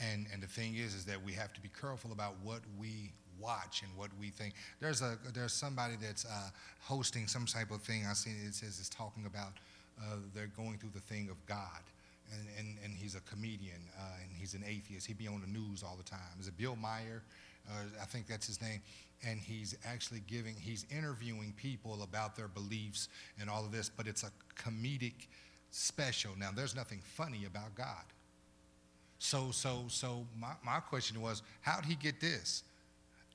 And, and the thing is, is that we have to be careful about what we watch and what we think. There's a, there's somebody that's uh, hosting some type of thing. I seen it says it's talking about uh, they're going through the thing of God and, and, and he's a comedian, uh, and he's an atheist. He'd be on the news all the time. Is it Bill Meyer? Uh, I think that's his name. And he's actually giving, he's interviewing people about their beliefs and all of this, but it's a comedic special. Now, there's nothing funny about God. So, so, so my, my question was, how'd he get this?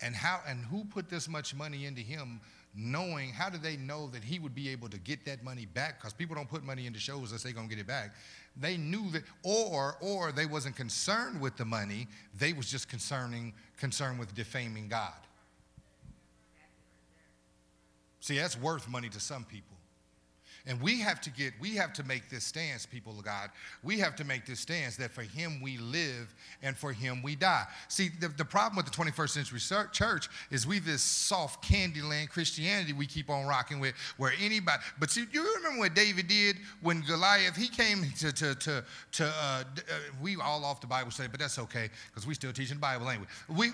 And how and who put this much money into him knowing how do they know that he would be able to get that money back because people don't put money into shows unless they're going to get it back they knew that or or they wasn't concerned with the money they was just concerning concerned with defaming god see that's worth money to some people and we have to get, we have to make this stance, people of God. We have to make this stance that for him we live and for him we die. See, the, the problem with the 21st century church is we this soft candyland Christianity we keep on rocking with, where anybody, but see, you remember what David did when Goliath, he came to, to, to, to uh, uh, we all off the Bible study, but that's okay, because we still teaching the Bible, ain't we? we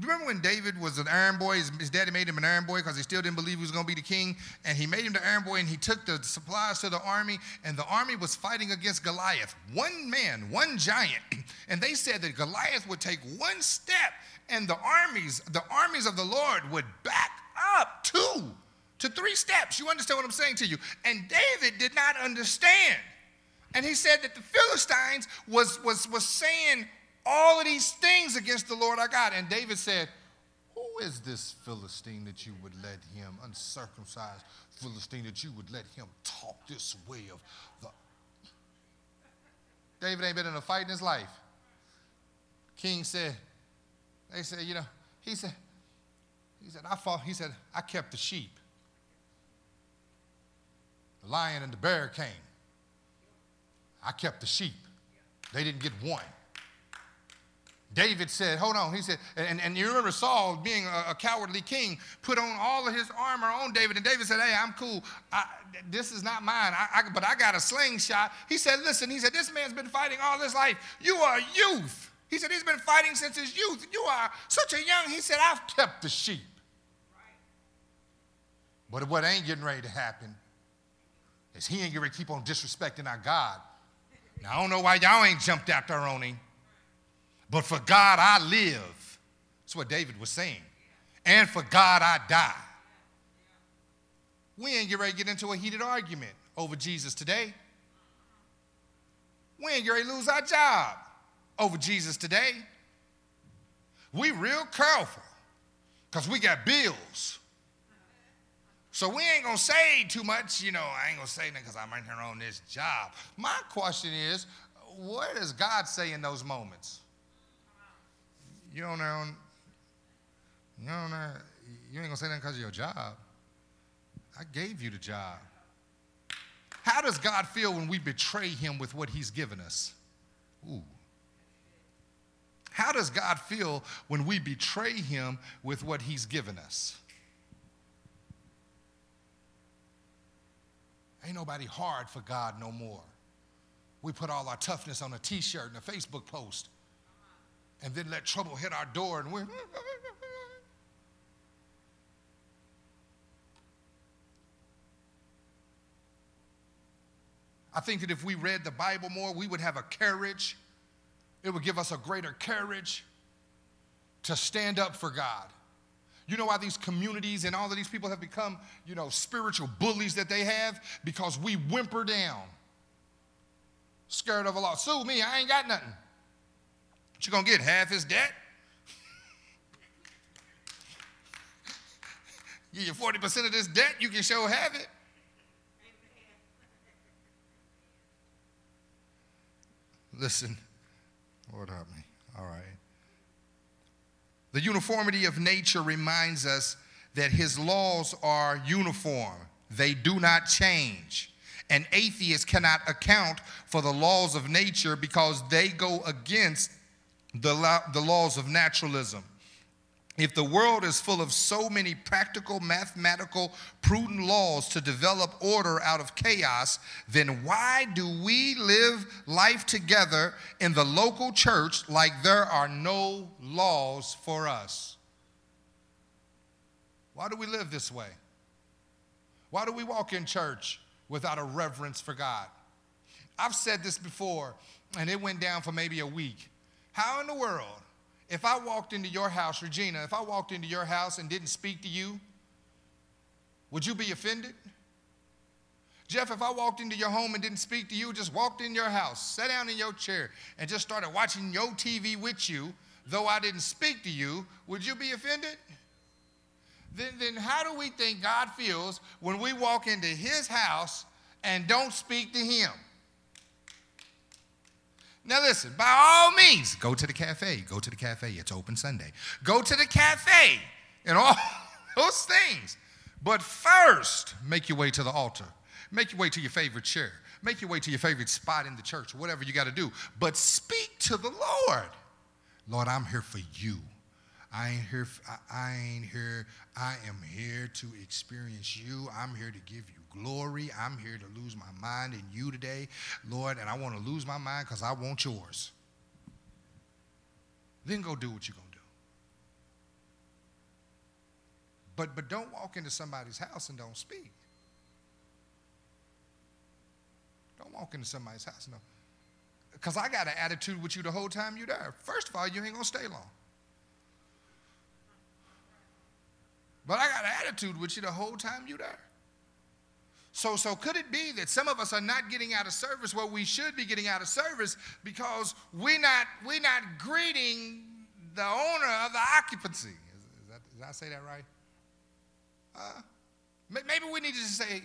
remember when David was an iron boy, his, his daddy made him an iron boy because he still didn't believe he was going to be the king, and he made him the iron boy, and he took the supplies to the army, and the army was fighting against Goliath. One man, one giant. And they said that Goliath would take one step, and the armies, the armies of the Lord would back up two to three steps. You understand what I'm saying to you? And David did not understand. And he said that the Philistines was, was, was saying all of these things against the Lord our God. And David said, Who is this Philistine that you would let him, uncircumcised, Philistine that you would let him talk this way of the. David ain't been in a fight in his life. King said, they said, you know, he said, he said, I fought, he said, I kept the sheep. The lion and the bear came. I kept the sheep. They didn't get one. David said, hold on, he said, and, and you remember Saul being a, a, cowardly king, put on all of his armor on David, and David said, hey, I'm cool. I, this is not mine, I, I, but I got a slingshot. He said, listen, he said, this man's been fighting all his life. You are youth. He said, he's been fighting since his youth. You are such a young, he said, I've kept the sheep. But what ain't getting ready to happen is he ain't ready to keep on disrespecting our God. Now, I don't know why y'all ain't jumped after on him. But for God I live. That's what David was saying. And for God I die. We ain't get ready to get into a heated argument over Jesus today. We ain't get ready to lose our job over Jesus today. We real careful because we got bills. So we ain't gonna say too much, you know, I ain't gonna say nothing because I'm in here on this job. My question is, what does God say in those moments? You don't know, you you ain't gonna say that because of your job. I gave you the job. How does God feel when we betray him with what he's given us? Ooh. How does God feel when we betray him with what he's given us? Ain't nobody hard for God no more. We put all our toughness on a t shirt and a Facebook post and then let trouble hit our door and we're. I think that if we read the Bible more, we would have a courage. It would give us a greater courage to stand up for God. You know why these communities and all of these people have become, you know, spiritual bullies that they have? Because we whimper down. Scared of a law. Sue me, I ain't got nothing. What you gonna get? Half his debt? Give you 40% of this debt, you can show have it. Listen, Lord help me. All right. The uniformity of nature reminds us that his laws are uniform, they do not change. An atheist cannot account for the laws of nature because they go against the, the laws of naturalism. If the world is full of so many practical, mathematical, prudent laws to develop order out of chaos, then why do we live life together in the local church like there are no laws for us? Why do we live this way? Why do we walk in church without a reverence for God? I've said this before, and it went down for maybe a week. How in the world if I walked into your house, Regina, if I walked into your house and didn't speak to you, would you be offended? Jeff, if I walked into your home and didn't speak to you, just walked in your house, sat down in your chair, and just started watching your TV with you, though I didn't speak to you, would you be offended? Then, then how do we think God feels when we walk into his house and don't speak to him? Now, listen, by all means, go to the cafe. Go to the cafe. It's open Sunday. Go to the cafe and all those things. But first, make your way to the altar. Make your way to your favorite chair. Make your way to your favorite spot in the church, whatever you got to do. But speak to the Lord. Lord, I'm here for you. I ain't here. I ain't here. I am here to experience you. I'm here to give you glory. I'm here to lose my mind in you today, Lord, and I want to lose my mind because I want yours. Then go do what you're going to do. But, but don't walk into somebody's house and don't speak. Don't walk into somebody's house. No. Because I got an attitude with you the whole time you're there. First of all, you ain't going to stay long. But I got an attitude with you the whole time you're there. So, so could it be that some of us are not getting out of service what we should be getting out of service because we're not, we're not greeting the owner of the occupancy? Is, is that, did I say that right? Uh, maybe we need to say,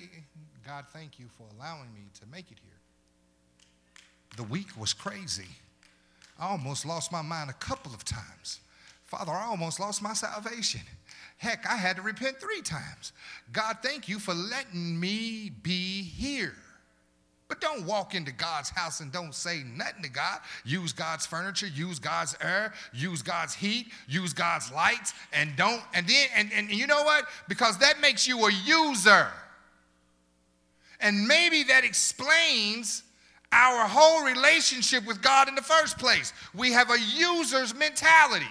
God, thank you for allowing me to make it here. The week was crazy. I almost lost my mind a couple of times. Father, I almost lost my salvation. Heck, I had to repent three times. God, thank you for letting me be here. But don't walk into God's house and don't say nothing to God. Use God's furniture, use God's air, use God's heat, use God's lights, and don't, and then, and, and you know what? Because that makes you a user. And maybe that explains our whole relationship with God in the first place. We have a user's mentality.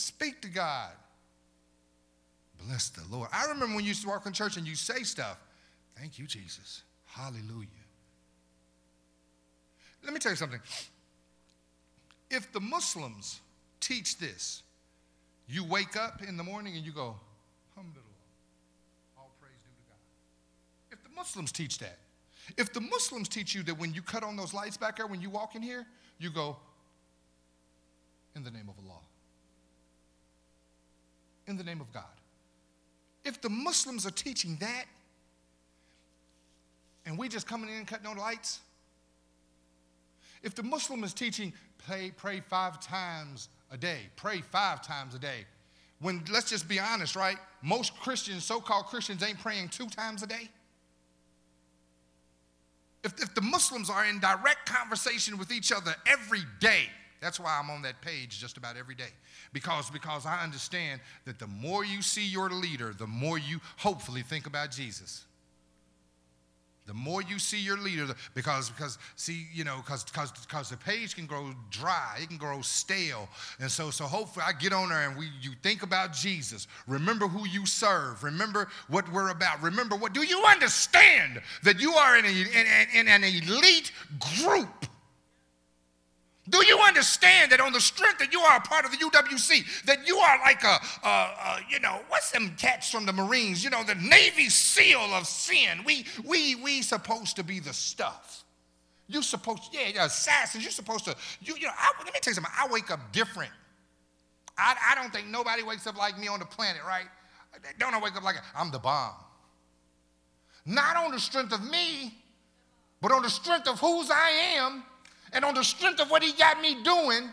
Speak to God. Bless the Lord. I remember when you used to walk in church and you say stuff. Thank you, Jesus. Hallelujah. Let me tell you something. If the Muslims teach this, you wake up in the morning and you go, Alhamdulillah, all praise due to God. If the Muslims teach that, if the Muslims teach you that when you cut on those lights back there, when you walk in here, you go, in the name of Allah in the name of God. If the Muslims are teaching that, and we just coming in and cutting on lights, if the Muslim is teaching pray, pray five times a day, pray five times a day, when let's just be honest, right? Most Christians, so-called Christians, ain't praying two times a day. If, if the Muslims are in direct conversation with each other every day, that's why I'm on that page just about every day. Because, because I understand that the more you see your leader, the more you hopefully think about Jesus. The more you see your leader, because, because see, you know, because, because, because the page can grow dry, it can grow stale. And so, so hopefully I get on there and we, you think about Jesus. Remember who you serve. Remember what we're about. Remember what, do you understand that you are in, a, in, in, in an elite group do you understand that on the strength that you are a part of the UWC, that you are like a, a, a, you know, what's them cats from the Marines? You know, the Navy SEAL of sin. We we we supposed to be the stuff. You supposed, yeah, assassins. You're supposed to, you, you know. I, let me tell you something. I wake up different. I, I don't think nobody wakes up like me on the planet, right? Don't I wake up like I'm the bomb? Not on the strength of me, but on the strength of whose I am and on the strength of what he got me doing.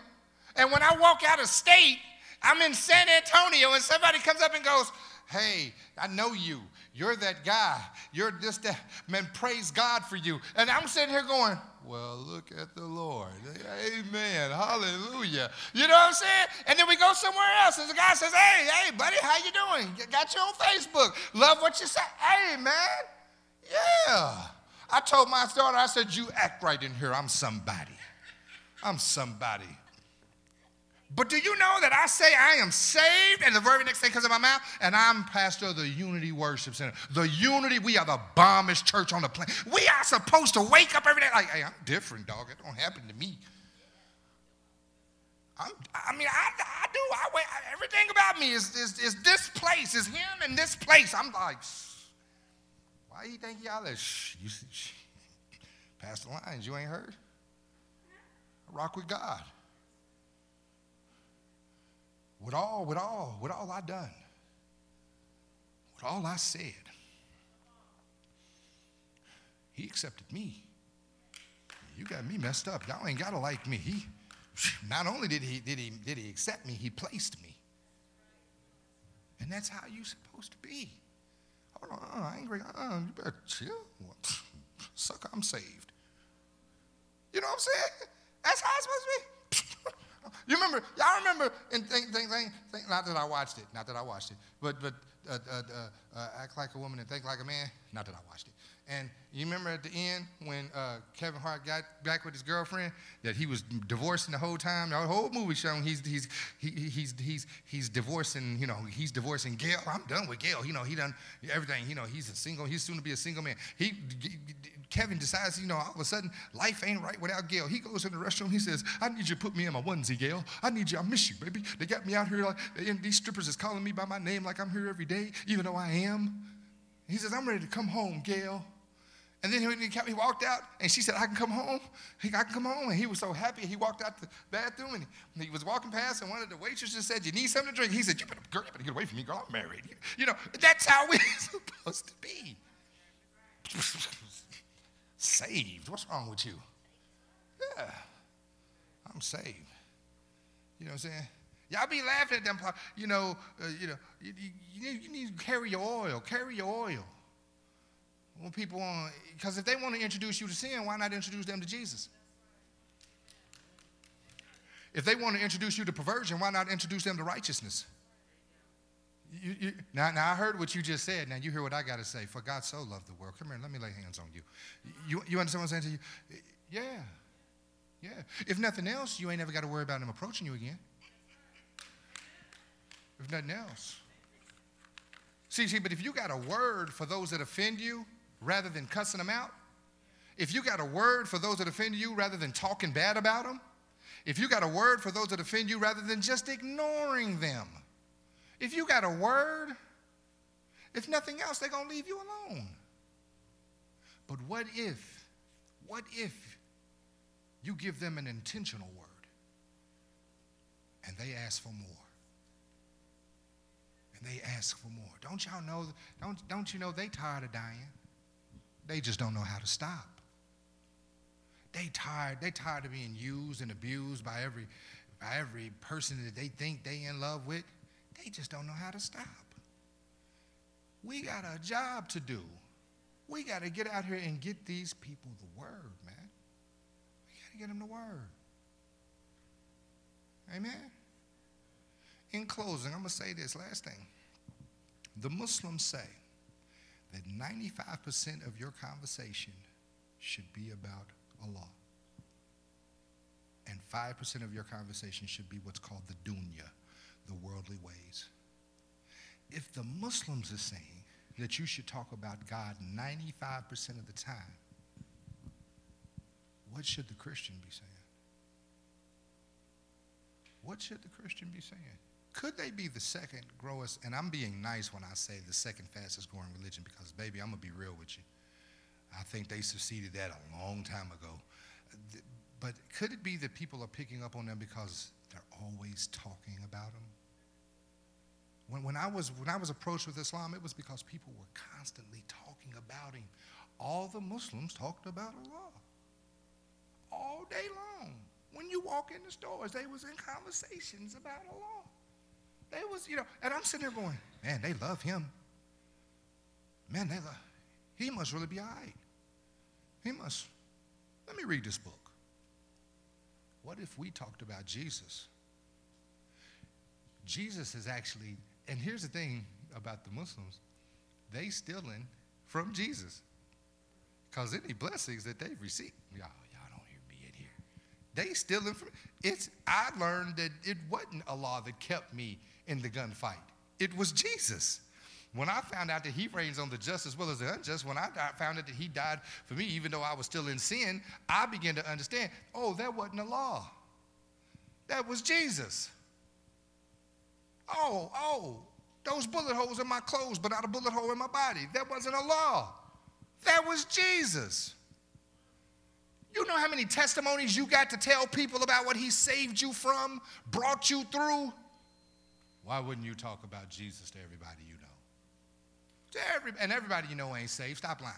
And when I walk out of state, I'm in San Antonio and somebody comes up and goes, Hey, I know you. You're that guy. You're this, that. Man, praise God for you. And I'm sitting here going, well, look at the Lord. Amen. Hallelujah. You know what I'm saying? And then we go somewhere else, and the guy says, hey, hey, buddy, how you doing? Got you on Facebook. Love what you say. Hey, man. Yeah. I told my daughter, I said, you act right in here. I'm somebody. I'm somebody. But do you know that I say I am saved, and the very next thing comes out of my mouth, and I'm pastor of the Unity Worship Center. The Unity, we are the bombest church on the planet. We are supposed to wake up every day like, hey, I'm different, dog. It don't happen to me. I'm, i mean, I, I do. I, everything about me is, is, is this place, is him in this place. I'm like, why you think y'all are, shh, you, shh, past the lines, you ain't heard? I rock with God. With all, with all, with all I done, with all I said, he accepted me. You got me messed up. Y'all ain't gotta like me. He not only did he did he did he accept me, he placed me. And that's how you're supposed to be. I ain't uh, you better chill. Sucker, I'm saved. You know what I'm saying? That's how it's supposed to be. You remember, y'all remember, and think, think, think, think, not that I watched it, not that I watched it, but, but uh, uh, uh, uh, act like a woman and think like a man, not that I watched it. And you remember at the end when uh, Kevin Hart got back with his girlfriend that he was divorcing the whole time. The whole movie showing he's he's he, he's he's he's divorcing. You know he's divorcing Gail. I'm done with Gail. You know he done everything. You know he's a single. He's soon to be a single man. He Kevin decides. You know all of a sudden life ain't right without Gail. He goes in the restroom. He says, "I need you to put me in my onesie, Gail. I need you. I miss you, baby. They got me out here like and these strippers is calling me by my name like I'm here every day, even though I am." He says, "I'm ready to come home, Gail." And then he, he walked out, and she said, I can come home. He, I can come home. And he was so happy. He walked out the bathroom, and he, he was walking past, and one of the waitresses said, You need something to drink? He said, You better, girl, you better get away from me, girl. I'm married. You, know, that's how we're supposed to be. saved. What's wrong with you? Yeah, I'm saved. You know what I'm saying? Y'all be laughing at them. You know, uh, you know, you, you, you need to carry your oil. Carry your oil. When people uh, want, because if they want to introduce you to sin, why not introduce them to Jesus? If they want to introduce you to perversion, why not introduce them to righteousness? You, you, now, now, I heard what you just said. Now, you hear what I got to say. For God so loved the world. Come here, let me lay hands on you. You, you understand what I'm saying to you? Yeah. Yeah. If nothing else, you ain't ever got to worry about him approaching you again. If nothing else. See, see, but if you got a word for those that offend you, rather than cussing them out, if you got a word for those that offend you rather than talking bad about them, if you got a word for those that offend you rather than just ignoring them, if you got a word, if nothing else, they're going to leave you alone. But what if, what if you give them an intentional word and they ask for more? And they ask for more. Don't y'all know, don't, don't you know they tired of dying? They just don't know how to stop. They tired, they tired of being used and abused by every, by every person that they think they in love with. They just don't know how to stop. We got a job to do. We got to get out here and get these people the word, man. We got to get them the word. Amen. In closing, I'm going to say this last thing. The Muslims say that 95% of your conversation should be about Allah. And 5% of your conversation should be what's called the dunya, the worldly ways. If the Muslims are saying that you should talk about God 95% of the time, what should the Christian be saying? What should the Christian be saying? Could they be the second growest? And I'm being nice when I say the second fastest growing religion because, baby, I'm going to be real with you. I think they succeeded that a long time ago. But could it be that people are picking up on them because they're always talking about them? When, when, I was, when I was approached with Islam, it was because people were constantly talking about him. All the Muslims talked about Allah all day long. When you walk in the stores, they was in conversations about Allah. They was, you know, and I'm sitting there going, man, they love him. man, they, love, he must really be all right. He must. Let me read this book. What if we talked about Jesus? Jesus is actually, and here's the thing about the Muslims, they stealing from Jesus. Because any blessings that they've received, y'all, y'all don't hear me in here. They stealing from it's I learned that it wasn't Allah that kept me in the gunfight. It was Jesus. When I found out that he reigns on the just as well as the unjust, when I found out that he died for me, even though I was still in sin, I began to understand oh, that wasn't Allah. That was Jesus. Oh, oh, those bullet holes in my clothes, but not a bullet hole in my body. That wasn't Allah. That was Jesus. You know how many testimonies you got to tell people about what he saved you from, brought you through? Why wouldn't you talk about Jesus to everybody you know? To every, and everybody you know ain't saved. Stop lying.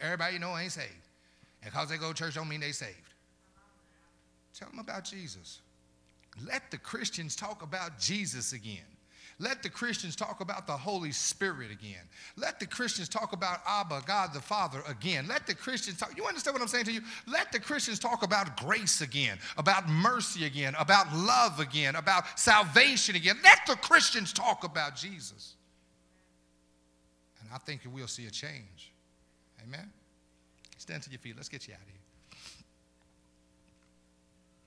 Everybody you know ain't saved. And because they go to church don't mean they saved. Tell them about Jesus. Let the Christians talk about Jesus again. Let the Christians talk about the Holy Spirit again. Let the Christians talk about Abba, God the Father again. Let the Christians talk. You understand what I'm saying to you? Let the Christians talk about grace again, about mercy again, about love again, about salvation again. Let the Christians talk about Jesus. And I think we'll see a change. Amen? Stand to your feet. Let's get you out of here.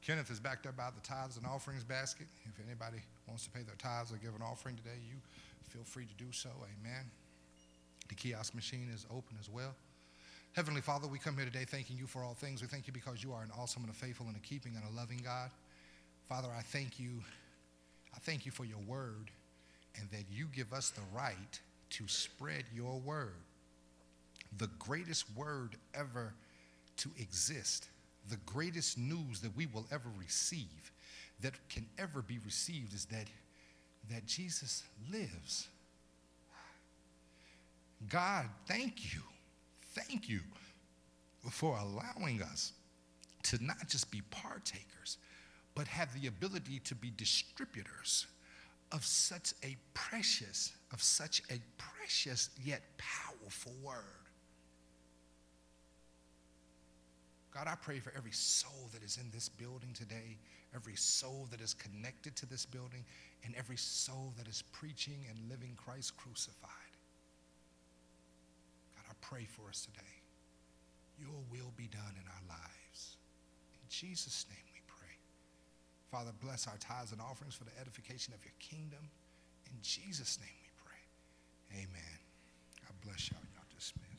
Kenneth is back there by the tithes and offerings basket. If anybody wants to pay their tithes or give an offering today, you feel free to do so. Amen. The kiosk machine is open as well. Heavenly Father, we come here today thanking you for all things. We thank you because you are an awesome and a faithful and a keeping and a loving God. Father, I thank you. I thank you for your word and that you give us the right to spread your word. The greatest word ever to exist the greatest news that we will ever receive, that can ever be received, is that, that Jesus lives. God, thank you. Thank you for allowing us to not just be partakers, but have the ability to be distributors of such a precious, of such a precious yet powerful word. God, I pray for every soul that is in this building today, every soul that is connected to this building, and every soul that is preaching and living Christ crucified. God, I pray for us today. Your will be done in our lives. In Jesus' name we pray. Father, bless our tithes and offerings for the edification of your kingdom. In Jesus' name we pray. Amen. God bless y'all. Y'all dismissed.